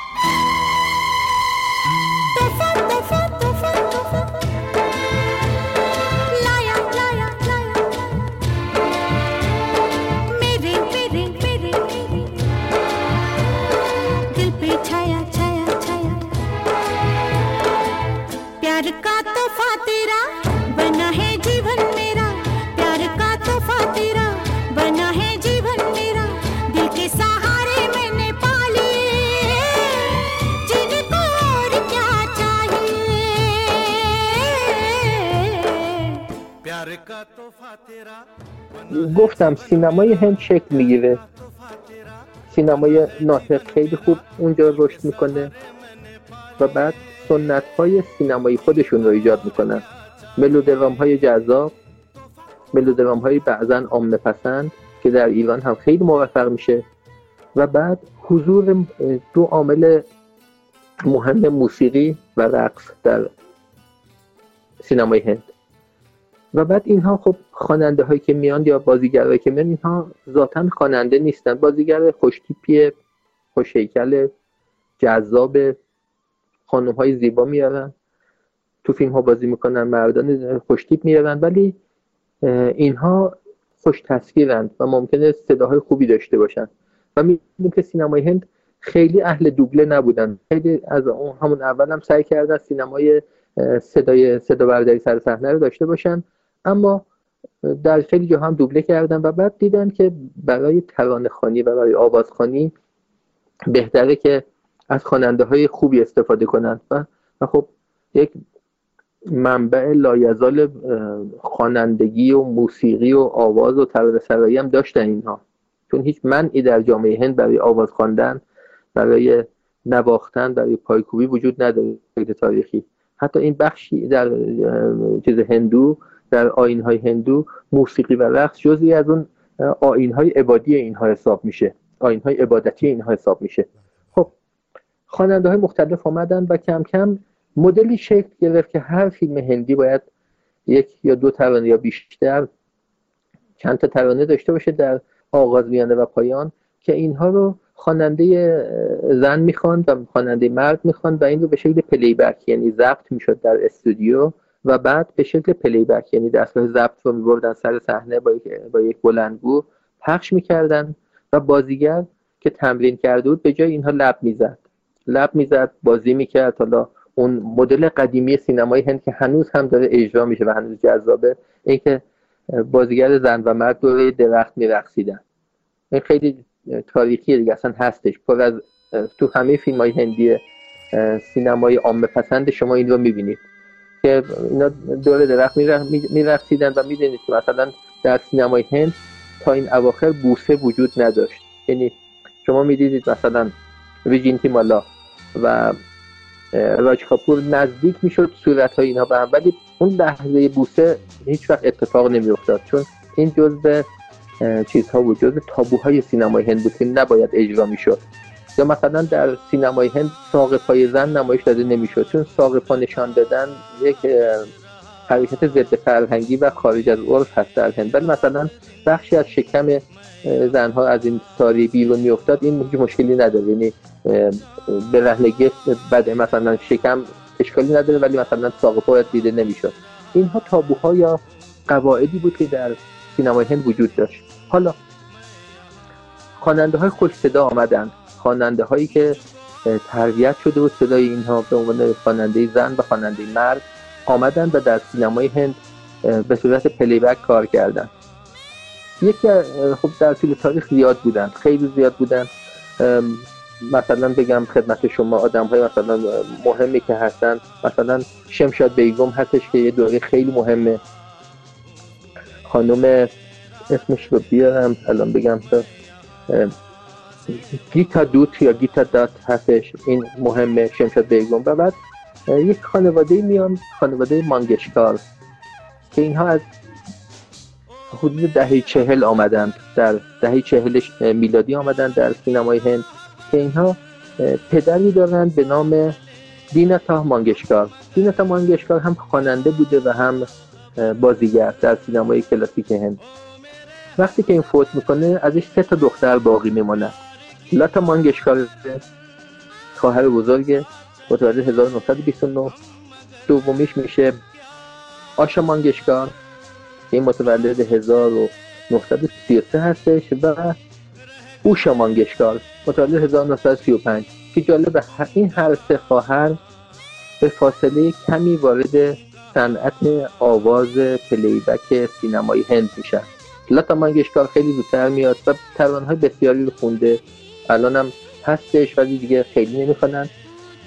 گفتم سینمای هند شکل می‌گیره. سینمای ناطق خیلی خوب اونجا رشد می‌کنه و بعد سنت های سینمایی خودشون رو ایجاد می‌کنن ملودرام های جذاب ملودرام های بعضا عامه پسند که در ایران هم خیلی موفق میشه. و بعد حضور دو عامل مهم موسیقی و رقص در سینمای هند. و بعد اینها خب خواننده هایی که میان یا بازیگرایی که میان اینها ذاتا خواننده نیستن. بازیگر خوشتیپی خوشیکل جذاب خانم های زیبا میارن تو فیلم ها بازی می‌کنن مردان خوشتیپ میارن ولی اینها خوش تصویرند و ممکنه صداهای خوبی داشته باشن. و می‌بینیم که سینمای هند خیلی اهل دوبله نبودن. خیلی از اون همون اول هم سعی کردن سینمای صدای صدا برداری سر صحنه رو داشته باشن. اما در خیلی هم دوبله کردن و بعد دیدن که برای ترانه خانی و برای آوازخانی بهتره که از خواننده های خوبی استفاده کنند و, خب یک منبع لایزال خوانندگی و موسیقی و آواز و ترانه سرایی هم داشتن اینها. چون هیچ منعی در جامعه هند برای آواز خواندن برای نواختن برای پایکوبی وجود نداره تاریخی. حتی این بخشی در چیز هندو در آین های هندو موسیقی و رقص جزی از اون آین های عبادی اینها حساب میشه. آین های عبادتی اینها حساب میشه. خب خواننده های مختلف آمدن و کم کم مدلی شکل گرفت که هر فیلم هندی باید یک یا دو ترانه یا بیشتر چند تا ترانه داشته باشه در آغاز میانه و پایان که اینها رو خواننده زن می‌خواند و خواننده مرد می‌خواند و این رو به شکل playback یعنی ضبط می‌شد در استودیو. و بعد به شکل playback یعنی دستگاه ضبط رو میبردن سر صحنه با با یک بلندگو پخش می‌کردن و بازیگر که تمرین کرده بود به جای اینها لب می‌زد. لب می‌زد بازی می‌کرد. حالا اون مدل قدیمی سینمای هند که هنوز هم داره اجرا میشه و هنوز جذابه اینکه بازیگر زن و مرد دوره درخت میرقصیدن. این خیلی تاریخی دیگه اصلا هستش. پر از تو همه فیلم های هندی سینمای عامه پسند شما این رو می‌بینید. که اینا دور درخت میرقصیدن و می‌دونید که مثلا در سینمای هند تا این اواخر بوسه وجود نداشت. یعنی شما می‌دیدید مثلا ویجینتی مالا و راج کاپور نزدیک می‌شد صورت های اینها به هم ولی اون لحظه بوسه هیچ وقت اتفاق نمیافتاد. چون این جزء چیزها بود جزء تابوهای سینمای هند بود که نباید اجرا می‌شد. یا مثلا در سینمای هند ساق پای زن نمایش داده نمی‌شد چون ساق پا نشان دادن یک حرکت ضد فرهنگی و خارج از عرف هست در هند. ولی مثلا بخشی از شکم زنها از این ساری بیرون میافتاد این هیچ مشکلی نداره. یعنی به رهنگی بده مثلا شکم اشکالی نداره ولی مثلا ساق پا دیده نمی‌شد. اینها تابوها یا قواعدی بود که در سینمای هند وجود داشت. حالا خواننده های خوش صدا آمدن. خواننده هایی که تربیت شده بود صدای اینها به عنوان خواننده زن و خواننده مرد آمدن و در سینمای هند به صورت پلیبک کار کردن. یکی خب در طول تاریخ زیاد بودن خیلی زیاد بودن. مثلا بگم خدمت شما آدم های مثلا مهمی که هستن مثلا شمشاد بیگم هستش که یه دوره خیلی مهمه. خانم اسمش رو بیارم الان بگم گیتا دوت یا گیتا دات هستش. این مهمه شمشاد بیگم. و بعد یک خانواده میان خانواده مانگشکار که اینها از حدود دهه چهل آمدند. در دهه چهل میلادی آمدند در سینمای هند که اینها پدری دارند به نام دینتا مانگشکار. دینتا مانگشکار هم خواننده بوده و هم بازیگر در سینمای کلاسیک هند. وقتی که این فوت می‌کنه ازش سه تا دختر باقی میماند. لاتا مانگشکار خواهر بزرگ متولد 1929 دومیش میشه آشا مانگشکار این متولد 1933 هستش و اوشا مانگشکار متولد 1935 که جالب این هر سه خواهر به فاصله کمی وارد صنعت آواز پلیبک سینمایی هند میشن. لاتا مانگشکار خیلی زودتر میاد و های بسیاری رو خونده. الانم هستش ولی دیگه خیلی نمی‌خوانن.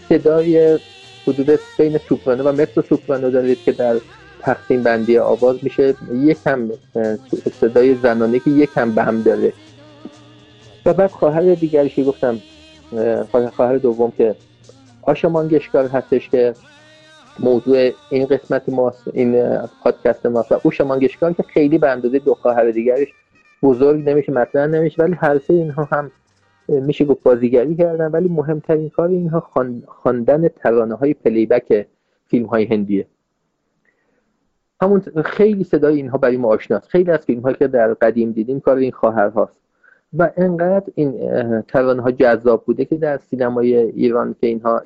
صدای حدود بین سوپرانو و مترو سوپرانو دارید که در تقسیم بندی آواز میشه. یکم صدای زنانه که یکم بم داره. و بعد خواهر دیگری که گفتم خواهر دوم که آشا مانگشکار هستش که موضوع این قسمت ما این پادکست ما و اوشا که خیلی به اندازه دو خواهر دیگرش بزرگ نمیشه مطرح نمیشه ولی هر سه اینها هم میشه گفت بازیگری کردن ولی مهمترین کار اینها خواندن ترانه های پلیبک فیلم های هندیه. همون خیلی صدای اینها برای ما آشناست خیلی از فیلم هایی که در قدیم دیدیم کار این خواهر هاست. و انقدر این ترانه ها جذاب بوده که در سینمای ایران که اینها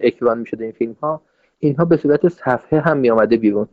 اکران می شده این فیلم ها اینها به صورت صفحه هم می آمده بیرون.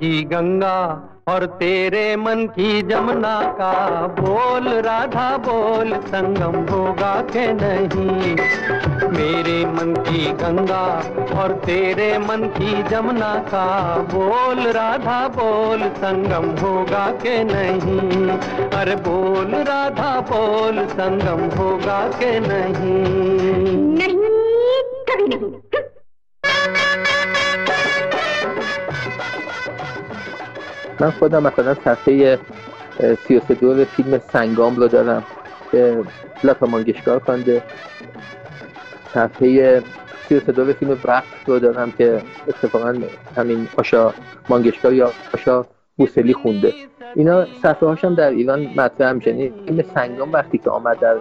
की गंगा और तेरे मन की जमुना का बोल, राधा बोल, संगम होगा के नहीं? मेरे मन की गंगा और तेरे मन की जमुना का बोल, राधा बोल, संगम होगा के नहीं? अरे बोल, राधा बोल, संगम होगा के नहीं? नहीं। من خودم مثلا صفحه سیاسه دور فیلم سنگام رو دارم که لتا مانگشکار خونده صفحه سیاسه دور فیلم وقت رو دارم که اتفاقا همین آشا مانگشکار یا آشا بوسلی خونده. اینا صفحه هاشم در ایران مطرح میشه. یعنی فیلم سنگام وقتی که آمد در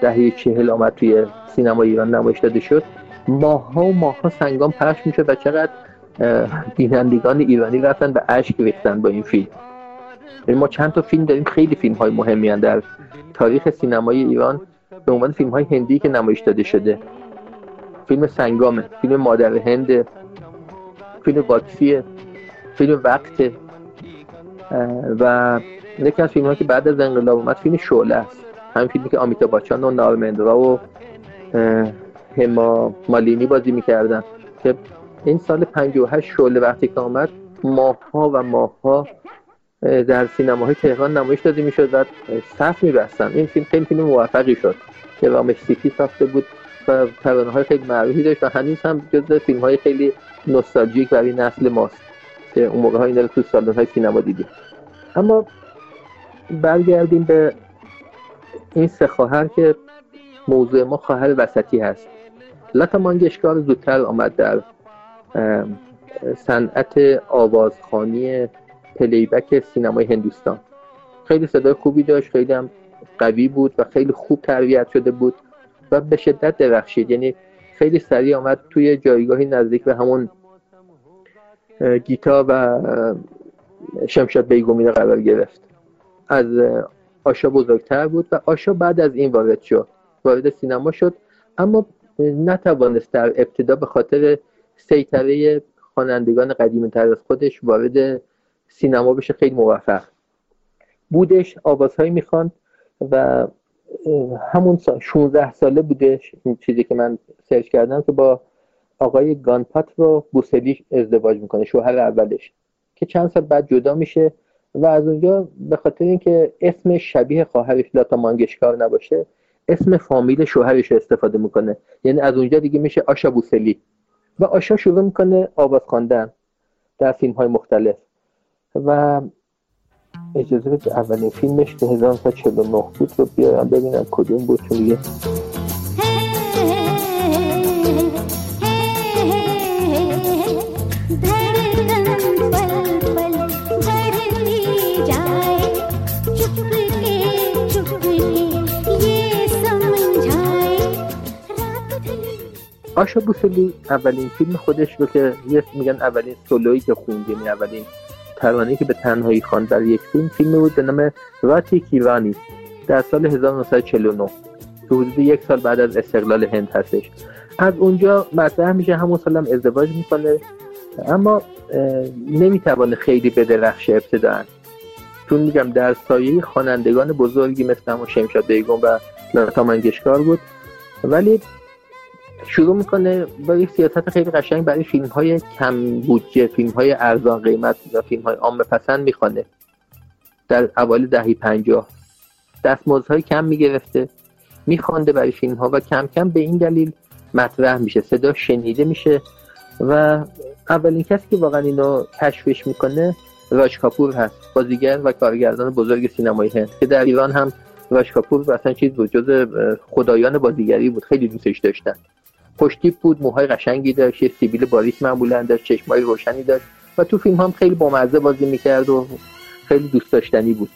دهه چهل آمد توی سینما ایران نمایش داده شد ماها و ماها سنگام پخش میشه و چقدر بینندگان ایرانی رفتن به اشک ریختن با این فیلم. یعنی ما چند تا فیلم داریم خیلی فیلم های مهمی در تاریخ سینمای ایران به عنوان فیلم های هندی که نمایش داده شده. فیلم سنگامه فیلم مادر هند فیلم واکسیه فیلم وقته. و یکی از فیلم که بعد از انقلاب اومد فیلم شعله است. همین فیلمی که آمیتا باچان و نارمندرا و هما مالینی بازی می‌کردن که این سال 58 شعله وقتی که آمد ماهها و ماهها در سینماهای تهران نمایش داده می‌شد و صف میبستن. این فیلم خیلی فیلم موفقی شد که رامش سیتی ساخته بود و ترانه های خیلی معروفی داشت و هنوز هم جز فیلم های خیلی نوستالژیک برای نسل ماست که اون موقع ها این تو سالن های سینما دیدیم اما برگردیم به این سه خواهر که موضوع ما خواهر وسطی هست. لتا مانگشکار زودتر آمد در صنعت آوازخانی پلیبک سینمای هندوستان. خیلی صدای خوبی داشت خیلی هم قوی بود و خیلی خوب تربیت شده بود و به شدت درخشید. یعنی خیلی سریع آمد توی جایگاهی نزدیک به همون گیتا و شمشاد بیگومی قرار گرفت. از آشا بزرگتر بود و آشا بعد از این وارد شد وارد سینما شد. اما نتوانست در ابتدا به خاطر سیطره خوانندگان قدیم تر از خودش وارد سینما بشه خیلی موفق. بودش آوازهایی می‌خواند و همون 16 ساله بودش این چیزی که من سرچ کردم که با آقای گانپات رو بوسلی ازدواج می‌کنه شوهر اولش که چند سال بعد جدا میشه و از اونجا به خاطر اینکه اسم شبیه خواهرش لاتا مانگشکار نباشه اسم فامیل شوهرش استفاده می‌کنه. یعنی از اونجا دیگه میشه آشا بوسلی. و آشا شروع می‌کنه آواز خواندن در فیلم های مختلف. و اجازه بده اولین فیلمش که 1949 بود رو بیارم ببینم کدوم بود چون آشا بوسلی اولین فیلم خودش رو که میگن اولین سولویی که خوند یعنی اولین ترانه که به تنهایی خواند در یک فیلم فیلم بود به نام راتی کیوانی در سال 1949 که حدود یک سال بعد از استقلال هند هستش. از اونجا مطرح میشه همون سالم ازدواج می‌کنه. اما نمی‌توانه خیلی به درخش ابتدا. چون میگم در سایه خوانندگان بزرگی مثل همون شمشاد بیگم و لتا منگشکار بود. ولی شروع می‌کنه با یک سیاست خیلی قشنگ برای فیلم های کم بودجه فیلم های ارزان قیمت یا فیلم های عام پسند می‌خوانه. در اوایل دهی پنجاه دستمزدهای کم می‌گرفته میخوانده برای فیلم ها و کم کم به این دلیل مطرح میشه صدا شنیده میشه و اولین کسی که واقعا اینو تشویش می‌کنه راج کاپور هست بازیگر و کارگردان بزرگ سینمای هند که در ایران هم راج کاپور اصلا چیز بود جز خدایان بازیگری بود خیلی دوستش داشتن. خوشتیپ بود موهای قشنگی داشت یه سیبیل باریک معمولا داشت چشمای روشنی داشت و تو فیلم هم خیلی بامزه بازی می‌کرد و خیلی دوست داشتنی بود.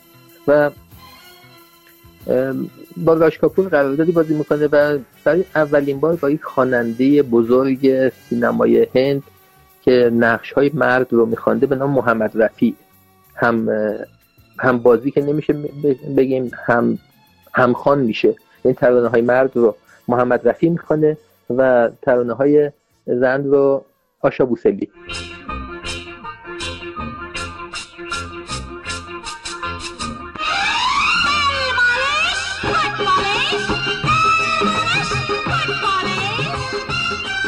و با راش کاپور قراردادی بازی می‌کنه و برای اولین بار با یک خواننده بزرگ سینمای هند که نقش های مرد رو میخوانده به نام محمد رفیع. هم هم بازی که نمیشه بگیم هم همخوان میشه. این ترانه های مرد رو محمد رفیع می‌خوانه و ترانه های زن رو آشا بوسلی.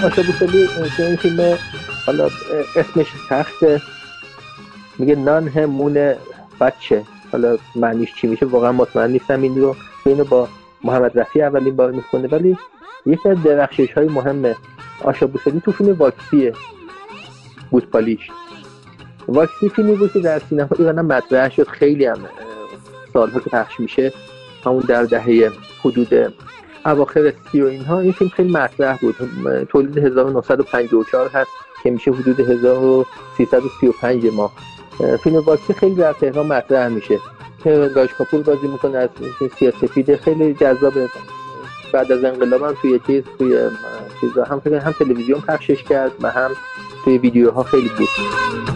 آشا بوسلی این فیلم حالا اسمش سخته میگه نان همون بچه حالا معنیش چی میشه؟ واقعا مطمئن نیستم این رو اینو با محمد رفی اولین بار می‌خونه ولی یکی از درخشش های مهم آشا بوسلی تو فیلم واکسیه بوتپالیش واکسی فیلمی بود که در سینما ایران مطرح شد. خیلی هم سالها که پخش میشه همون در دهه حدود اواخر سی و اینها این فیلم خیلی مطرح بود. تولید 1954 هست که میشه حدود 1335 ما. فیلم واکسی خیلی در تهران مطرح میشه. که راج بازی می‌کنه از سیاسفید خیلی جذابه بعد از انقلاب هم توی چیز توی چیزا هم هم تلویزیون پخشش کرد و هم توی ویدیوها خیلی بود.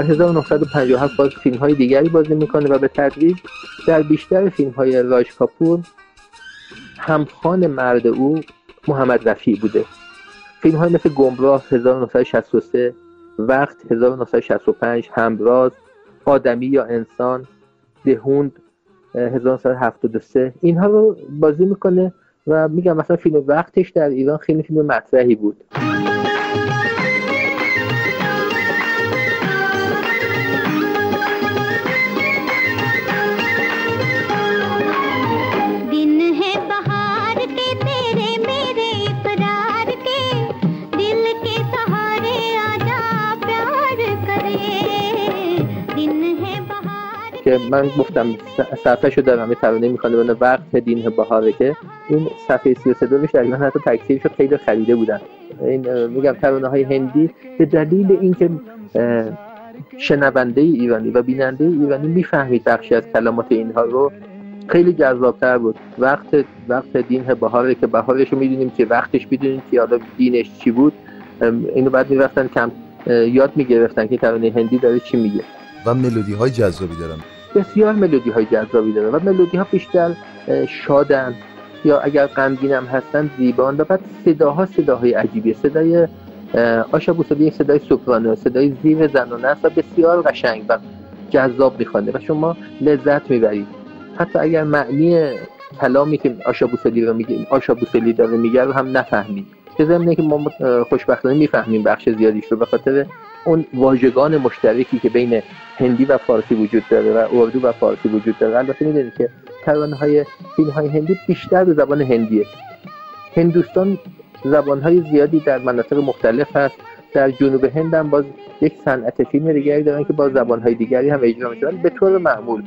در 1957 باز فیلم های دیگری بازی می‌کنه و به تدریج در بیشتر فیلم های راج کاپور همخان مرد او محمد رفی بوده. فیلم های مثل گمراه 1963 وقت 1965 همراز آدمی یا انسان دهوند 1973 اینها رو بازی می‌کنه و میگم مثلا فیلم وقتش در ایران خیلی فیلم مطرحی بود. که من گفتم صفحه شو دارم ترانه می‌خوانه به وقت دین بهاره که این صفحه 33 دوش در ایران حتی تکثیر شد خیلی خریده بودن این میگم ترانه های هندی به دلیل اینکه شنونده ایرانی و بیننده ایرانی می‌فهمید بخشی از کلمات اینها رو خیلی جذابتر بود. وقت وقت دین بهاره که بهارش رو می‌دونیم که وقتش می‌دونیم که حالا دینش چی بود. اینو بعد می‌رفتن کم یاد می‌گرفتن که ترانه هندی داره چی میگه. و ملودی های جذابی دارن. بسیار ملودی های جذابی داره و ملودی ها بیشتر شادن یا اگر غمگین هم هستن زیبان و بعد صداها صداهای عجیبیه صدای آشا بوسلی یک صدای سوپرانو صدای زیر زنانه است و بسیار قشنگ و جذاب میخوانده و شما لذت می‌برید. حتی اگر معنی کلامی که آشا رو میگه آشا بوسلی داره میگه رو هم نفهمید. که ضمن که ما خوشبختانه می‌فهمیم بخش زیادیش رو به خاطر اون واژگان مشترکی که بین هندی و فارسی وجود داره و اردو و فارسی وجود داره. البته می‌دونید که ترانه های فیلم های هندی بیشتر به زبان هندیه. هندوستان زبان های زیادی در مناطق مختلف هست. در جنوب هند هم باز یک صنعت فیلم دیگری دارن که با زبان های دیگری هم اجرا میشن به طور معمول.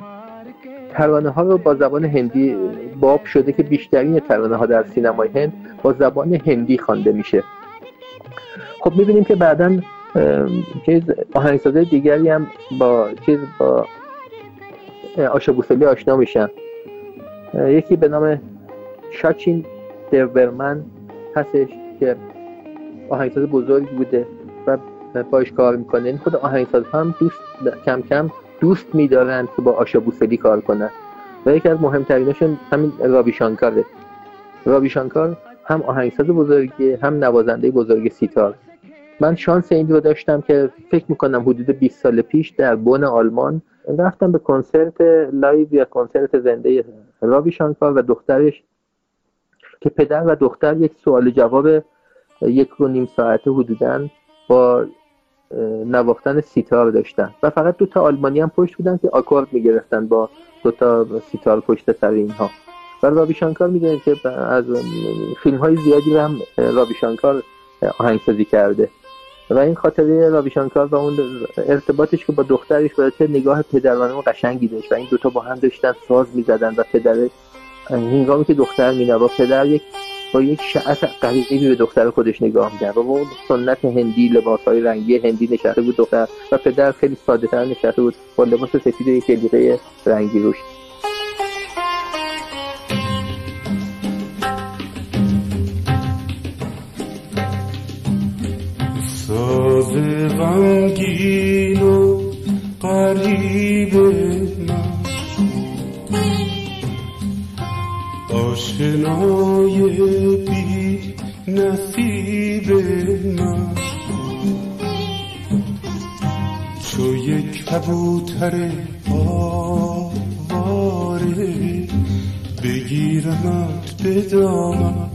ترانه ها رو با زبان هندی باب شده که بیشترین ترانه ها در سینمای هند با زبان هندی خوانده میشه. خب می‌بینیم که بعدا چیز آهنگسازه دیگری هم با چیز با آشا بوسلی آشنا میشن. یکی به نام شاچین دربرمن هستش که آهنگساز بزرگی بوده و باش کار می‌کنه. این خود آهنگساز هم دوست کم کم دوست میدارند که با آشا بوسلی کار کنن. و یکی از مهمتریناشون همین راوی شانکاره. راوی شانکار هم آهنگساز بزرگی هم نوازنده بزرگ سیتار. من شانس این رو داشتم که فکر می‌کنم حدود 20 سال پیش در بون آلمان رفتم به کنسرت live یا کنسرت زنده راوی شانکار و دخترش که پدر و دختر یک سوال جواب یک رو نیم ساعته حدودا با نواختن سیتار داشتن. و فقط دو تا آلمانی هم پشت بودن که آکورد می‌گرفتن با دو تا سیتار پشت سر اینها. و راوی شانکار می‌دونید که از فیلم های زیادی هم راوی شانکار آهنگسازی کرده. و این خاطره راویشانکار و اون ارتباطش که با دخترش چه نگاه پدرانه قشنگی داشت و این دوتا با هم داشتن ساز می‌زدن و پدر هنگامی که دختر مینوا پدر یک با یک شعف قریبی به دختر خودش نگاه می‌کرد. و اون سنت هندی لباس های رنگی هندی نشسته بود دختر و پدر خیلی ساده تر نشسته بود. با لباس سفید یک جلیقه رنگی روش قریب آشنای بی نصیب من چو یک کبوتر آواره بگیرمت به دامن.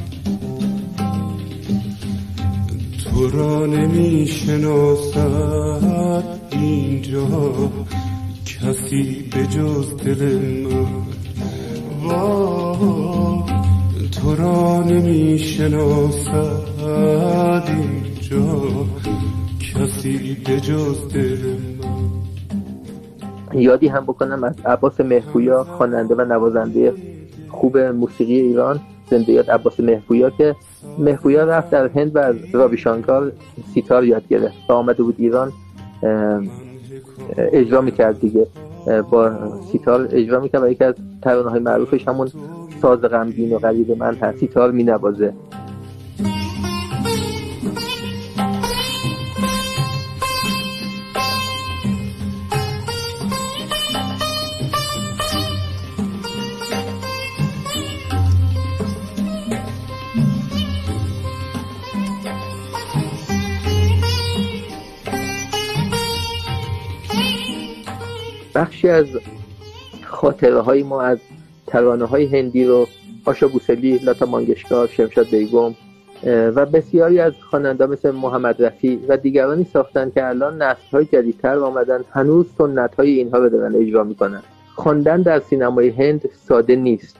تو را نمی شناسد اینجا کسی به جز دل من. تو را نمی شناسد اینجا کسی به جز دل یادی هم بکنم از عباس مهبویا خواننده و نوازنده خوب موسیقی ایران زنده یاد عباس مهبویا که مهبویا رفت در هند و از رابی شانکار سیتار یاد گرفت. و آمده بود ایران اجرا می‌کرد دیگه. با سیتار اجرا می‌کرد و یکی از ترانه های معروفش همون ساز غمگین و قریب من هست. سیتار مینوازه. بخشی از خاطره های ما از ترانه های هندی رو آشا بوسلی، لاتا مانگشکار، شمشاد بیگم و بسیاری از خواننده مثل محمد رفی و دیگرانی ساختن که الان نسل های جدیدتر آمدن هنوز سنت های اینها رو دارن اجرا می‌کنن. خواندن در سینمای هند ساده نیست.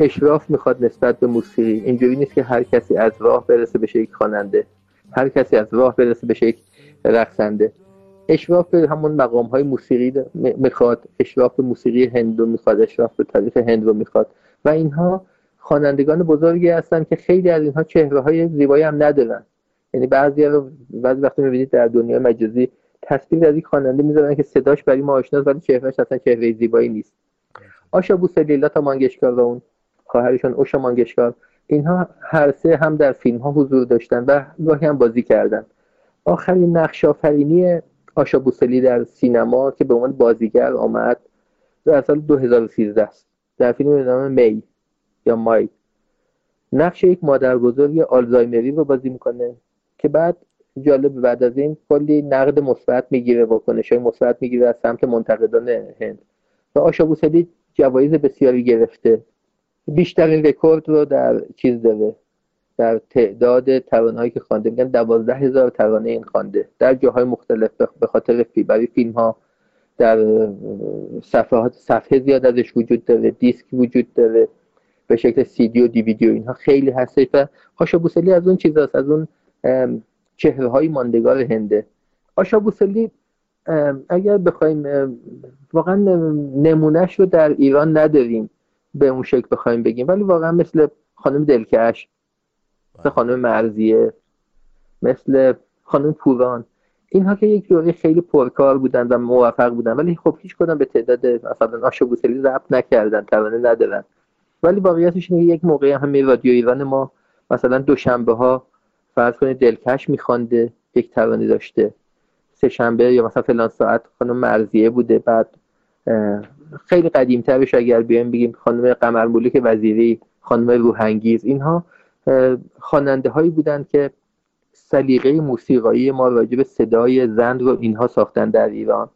اشراف می‌خواد نسبت به موسیقی. اینجوری نیست که هر کسی از راه برسه بشه یک خواننده. هر کسی از راه برسه بشه یک رقصنده. اشراف به همون مقام های موسیقی می‌خواد. اشراف به موسیقی هند رو می‌خواد اشراف به تاریخ هند رو می‌خواد. و اینها خوانندگان بزرگی هستن که خیلی از اینها چهره های زیبایی هم ندارن. یعنی بعضی رو بعضی وقتی می‌بینید در دنیای مجازی تصویر از یک خواننده می‌ذارن که صداش برای ما آشناست ولی چهرهش اصلا چهره زیبایی نیست. آشا بوسلیلا تا مانگشکار و اون خواهرشون اوشا مانگشکار. اینها هر سه هم در فیلم ها حضور داشتن و گاهی هم بازی کردن. آخرین نقش آفرینی آشا بوسلی در سینما که به عنوان بازیگر آمد در سال 2013 است. در فیلم به نام می یا مای. نقش یک مادر بزرگ آلزایمری رو بازی می‌کنه که بعد جالب بعد از این کلی نقد مثبت می‌گیره واکنش های مثبت می‌گیره از سمت منتقدان هند. و آشا بوسلی جوایز بسیاری گرفته. بیشترین رکورد رو در چیز داره. در تعداد ترانه که خوانده میگن دوازده هزار ترانه این خوانده. در جاهای مختلف به خاطر فی برای فیلم ها در صفحات صفحه زیاد ازش وجود داره دیسک وجود داره به شکل سی دی و دیویدیو اینها خیلی هستش و آشا بوسلی از اون چیزاست از اون چهره های ماندگار هنده. آشا بوسلی اگر بخوایم واقعا نمونهش رو در ایران نداریم به اون شکل بخوایم بگیم ولی واقعا مثل خانم دلکش مثل خانم مرزیه مثل خانم پوران. اینها که یک دوره خیلی پرکار بودن و موفق بودن ولی خب هیچ کدام به تعداد مثلا آشا بوسلی ضبط نکردن توانه ندارن. ولی واقعیتش اینه یک موقعی همه رادیو ایران ما مثلا دوشنبه ها فرض کنید دلکش میخوانده یک ترانه داشته. سه شنبه یا مثلا فلان ساعت خانم مرزیه بوده بعد خیلی قدیمترش اگر بیایم بگیم خانم قمر ملوک وزیری خانم روحنگیز اینها خواننده هایی بودند که سلیقه موسیقایی ما راجع به صدای زند رو اینها ساختن در ایران.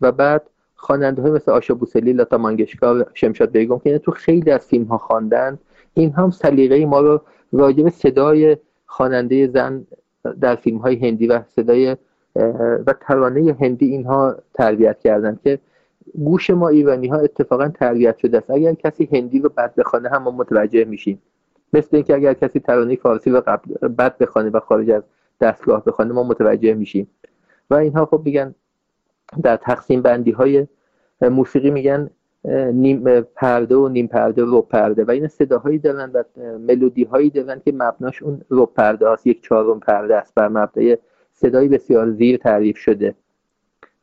و بعد خواننده های مثل آشا بوسلی لاتا مانگشکار شمشاد بیگم که تو خیلی از فیلم ها خواندن این هم سلیقه ما رو راجع به صدای خواننده زن در فیلم های هندی و صدای و ترانه هندی اینها تربیت کردن که گوش ما ایرانی ها اتفاقا تربیت شده است. اگر کسی هندی رو بد بخوانه هم ما متوجه میشیم. مثل اینکه اگر کسی ترانه فارسی رو قبل بد بخوانه و خارج از دستگاه بخوانه ما متوجه میشیم. و اینها خب میگن در تقسیم بندی های موسیقی میگن نیم پرده و نیم پرده و پرده. و این صداهایی دارن و ملودی هایی دارن که مبناش اون رو پرده هست یک چهارم پرده است. بر مبنای صدایی بسیار زیر تعریف شده.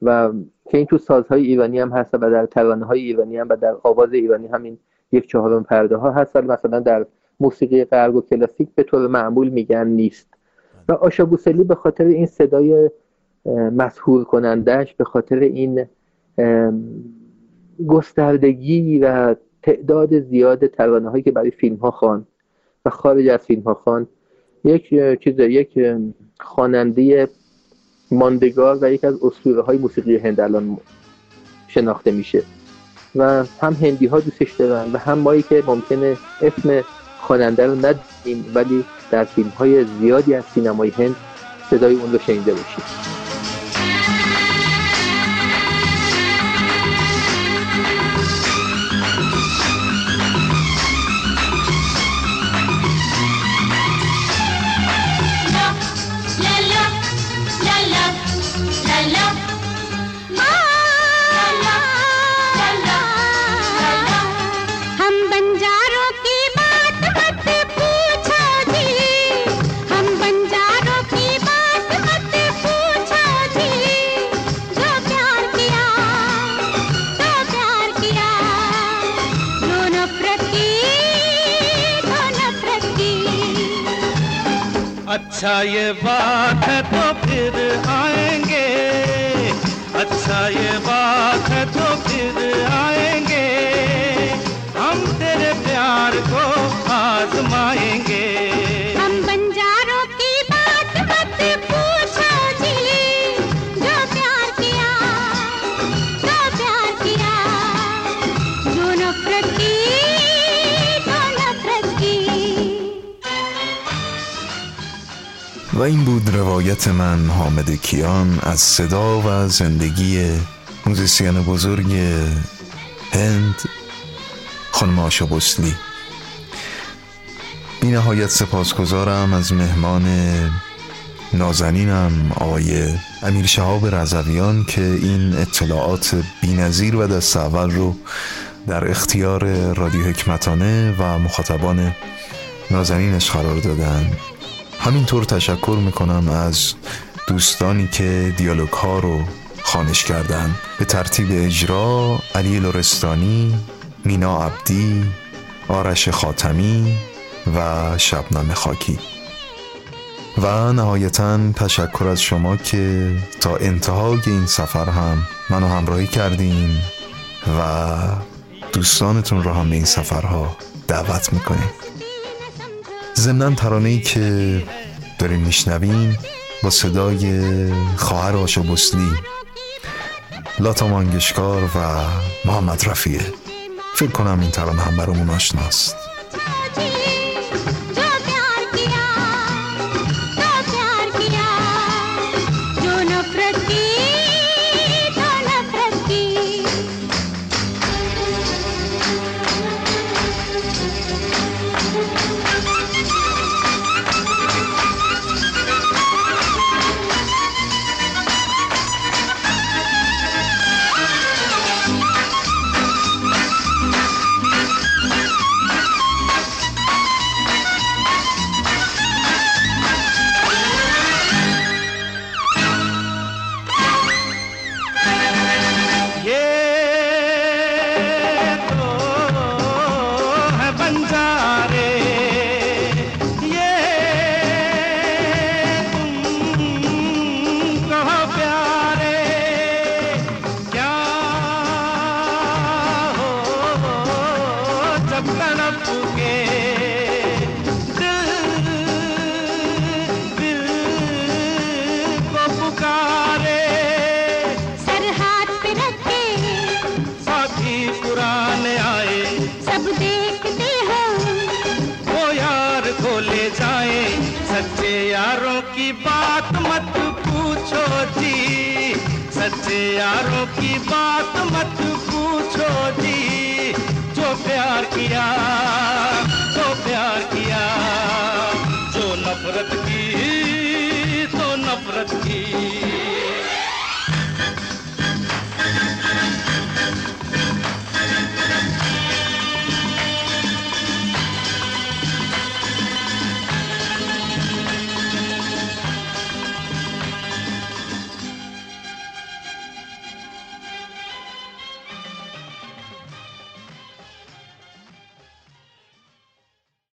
و که این تو سازهای ایرانی هم هست و در ترانه های ایرانی هم و در آواز ایرانی هم این یک چهارم پرده ها هست. مثلا در موسیقی غرب و کلاسیک به طور معمول میگن نیست. و آشا بوسلی به خاطر این صدای مسهور کنندش به خاطر این گستردگی و تعداد زیاد ترانه هایی که برای فیلم ها خوان و خارج از فیلم ها خوان یک چیز یک خواننده ماندگار و یک از اسطوره های موسیقی هند الان شناخته میشه. و هم هندی ها دوستش دارن و هم مایی که ممکنه اسم خواننده رو ندیم ولی در فیلم های زیادی از سینمای هند صدای اون رو شنیده باشیم. ये बात है तो फिर و این بود روایت من حامد کیان از صدا و زندگی موزیسین بزرگ هند خانم آشا بسلی. بی نهایت سپاسگزارم از مهمان نازنینم آقای امیر شهاب رضویان که این اطلاعات بینظیر و دست اول رو در اختیار رادیو حکمتانه و مخاطبان نازنینش قرار دادن. همینطور تشکر می‌کنم از دوستانی که دیالوگ ها رو خانش کردن. به ترتیب اجرا علی لورستانی مینا عبدی آرش خاتمی و شبنم خاکی. و نهایتا تشکر از شما که تا انتهای این سفر هم منو همراهی کردین و دوستانتون رو هم به این سفرها دعوت می‌کنیم. ضمنا ترانه ای که داریم میشنویم با صدای خواهر آشا بسلی لاتا مانگشکار و محمد رفیه فکر کنم این ترانه هم برامون آشناست.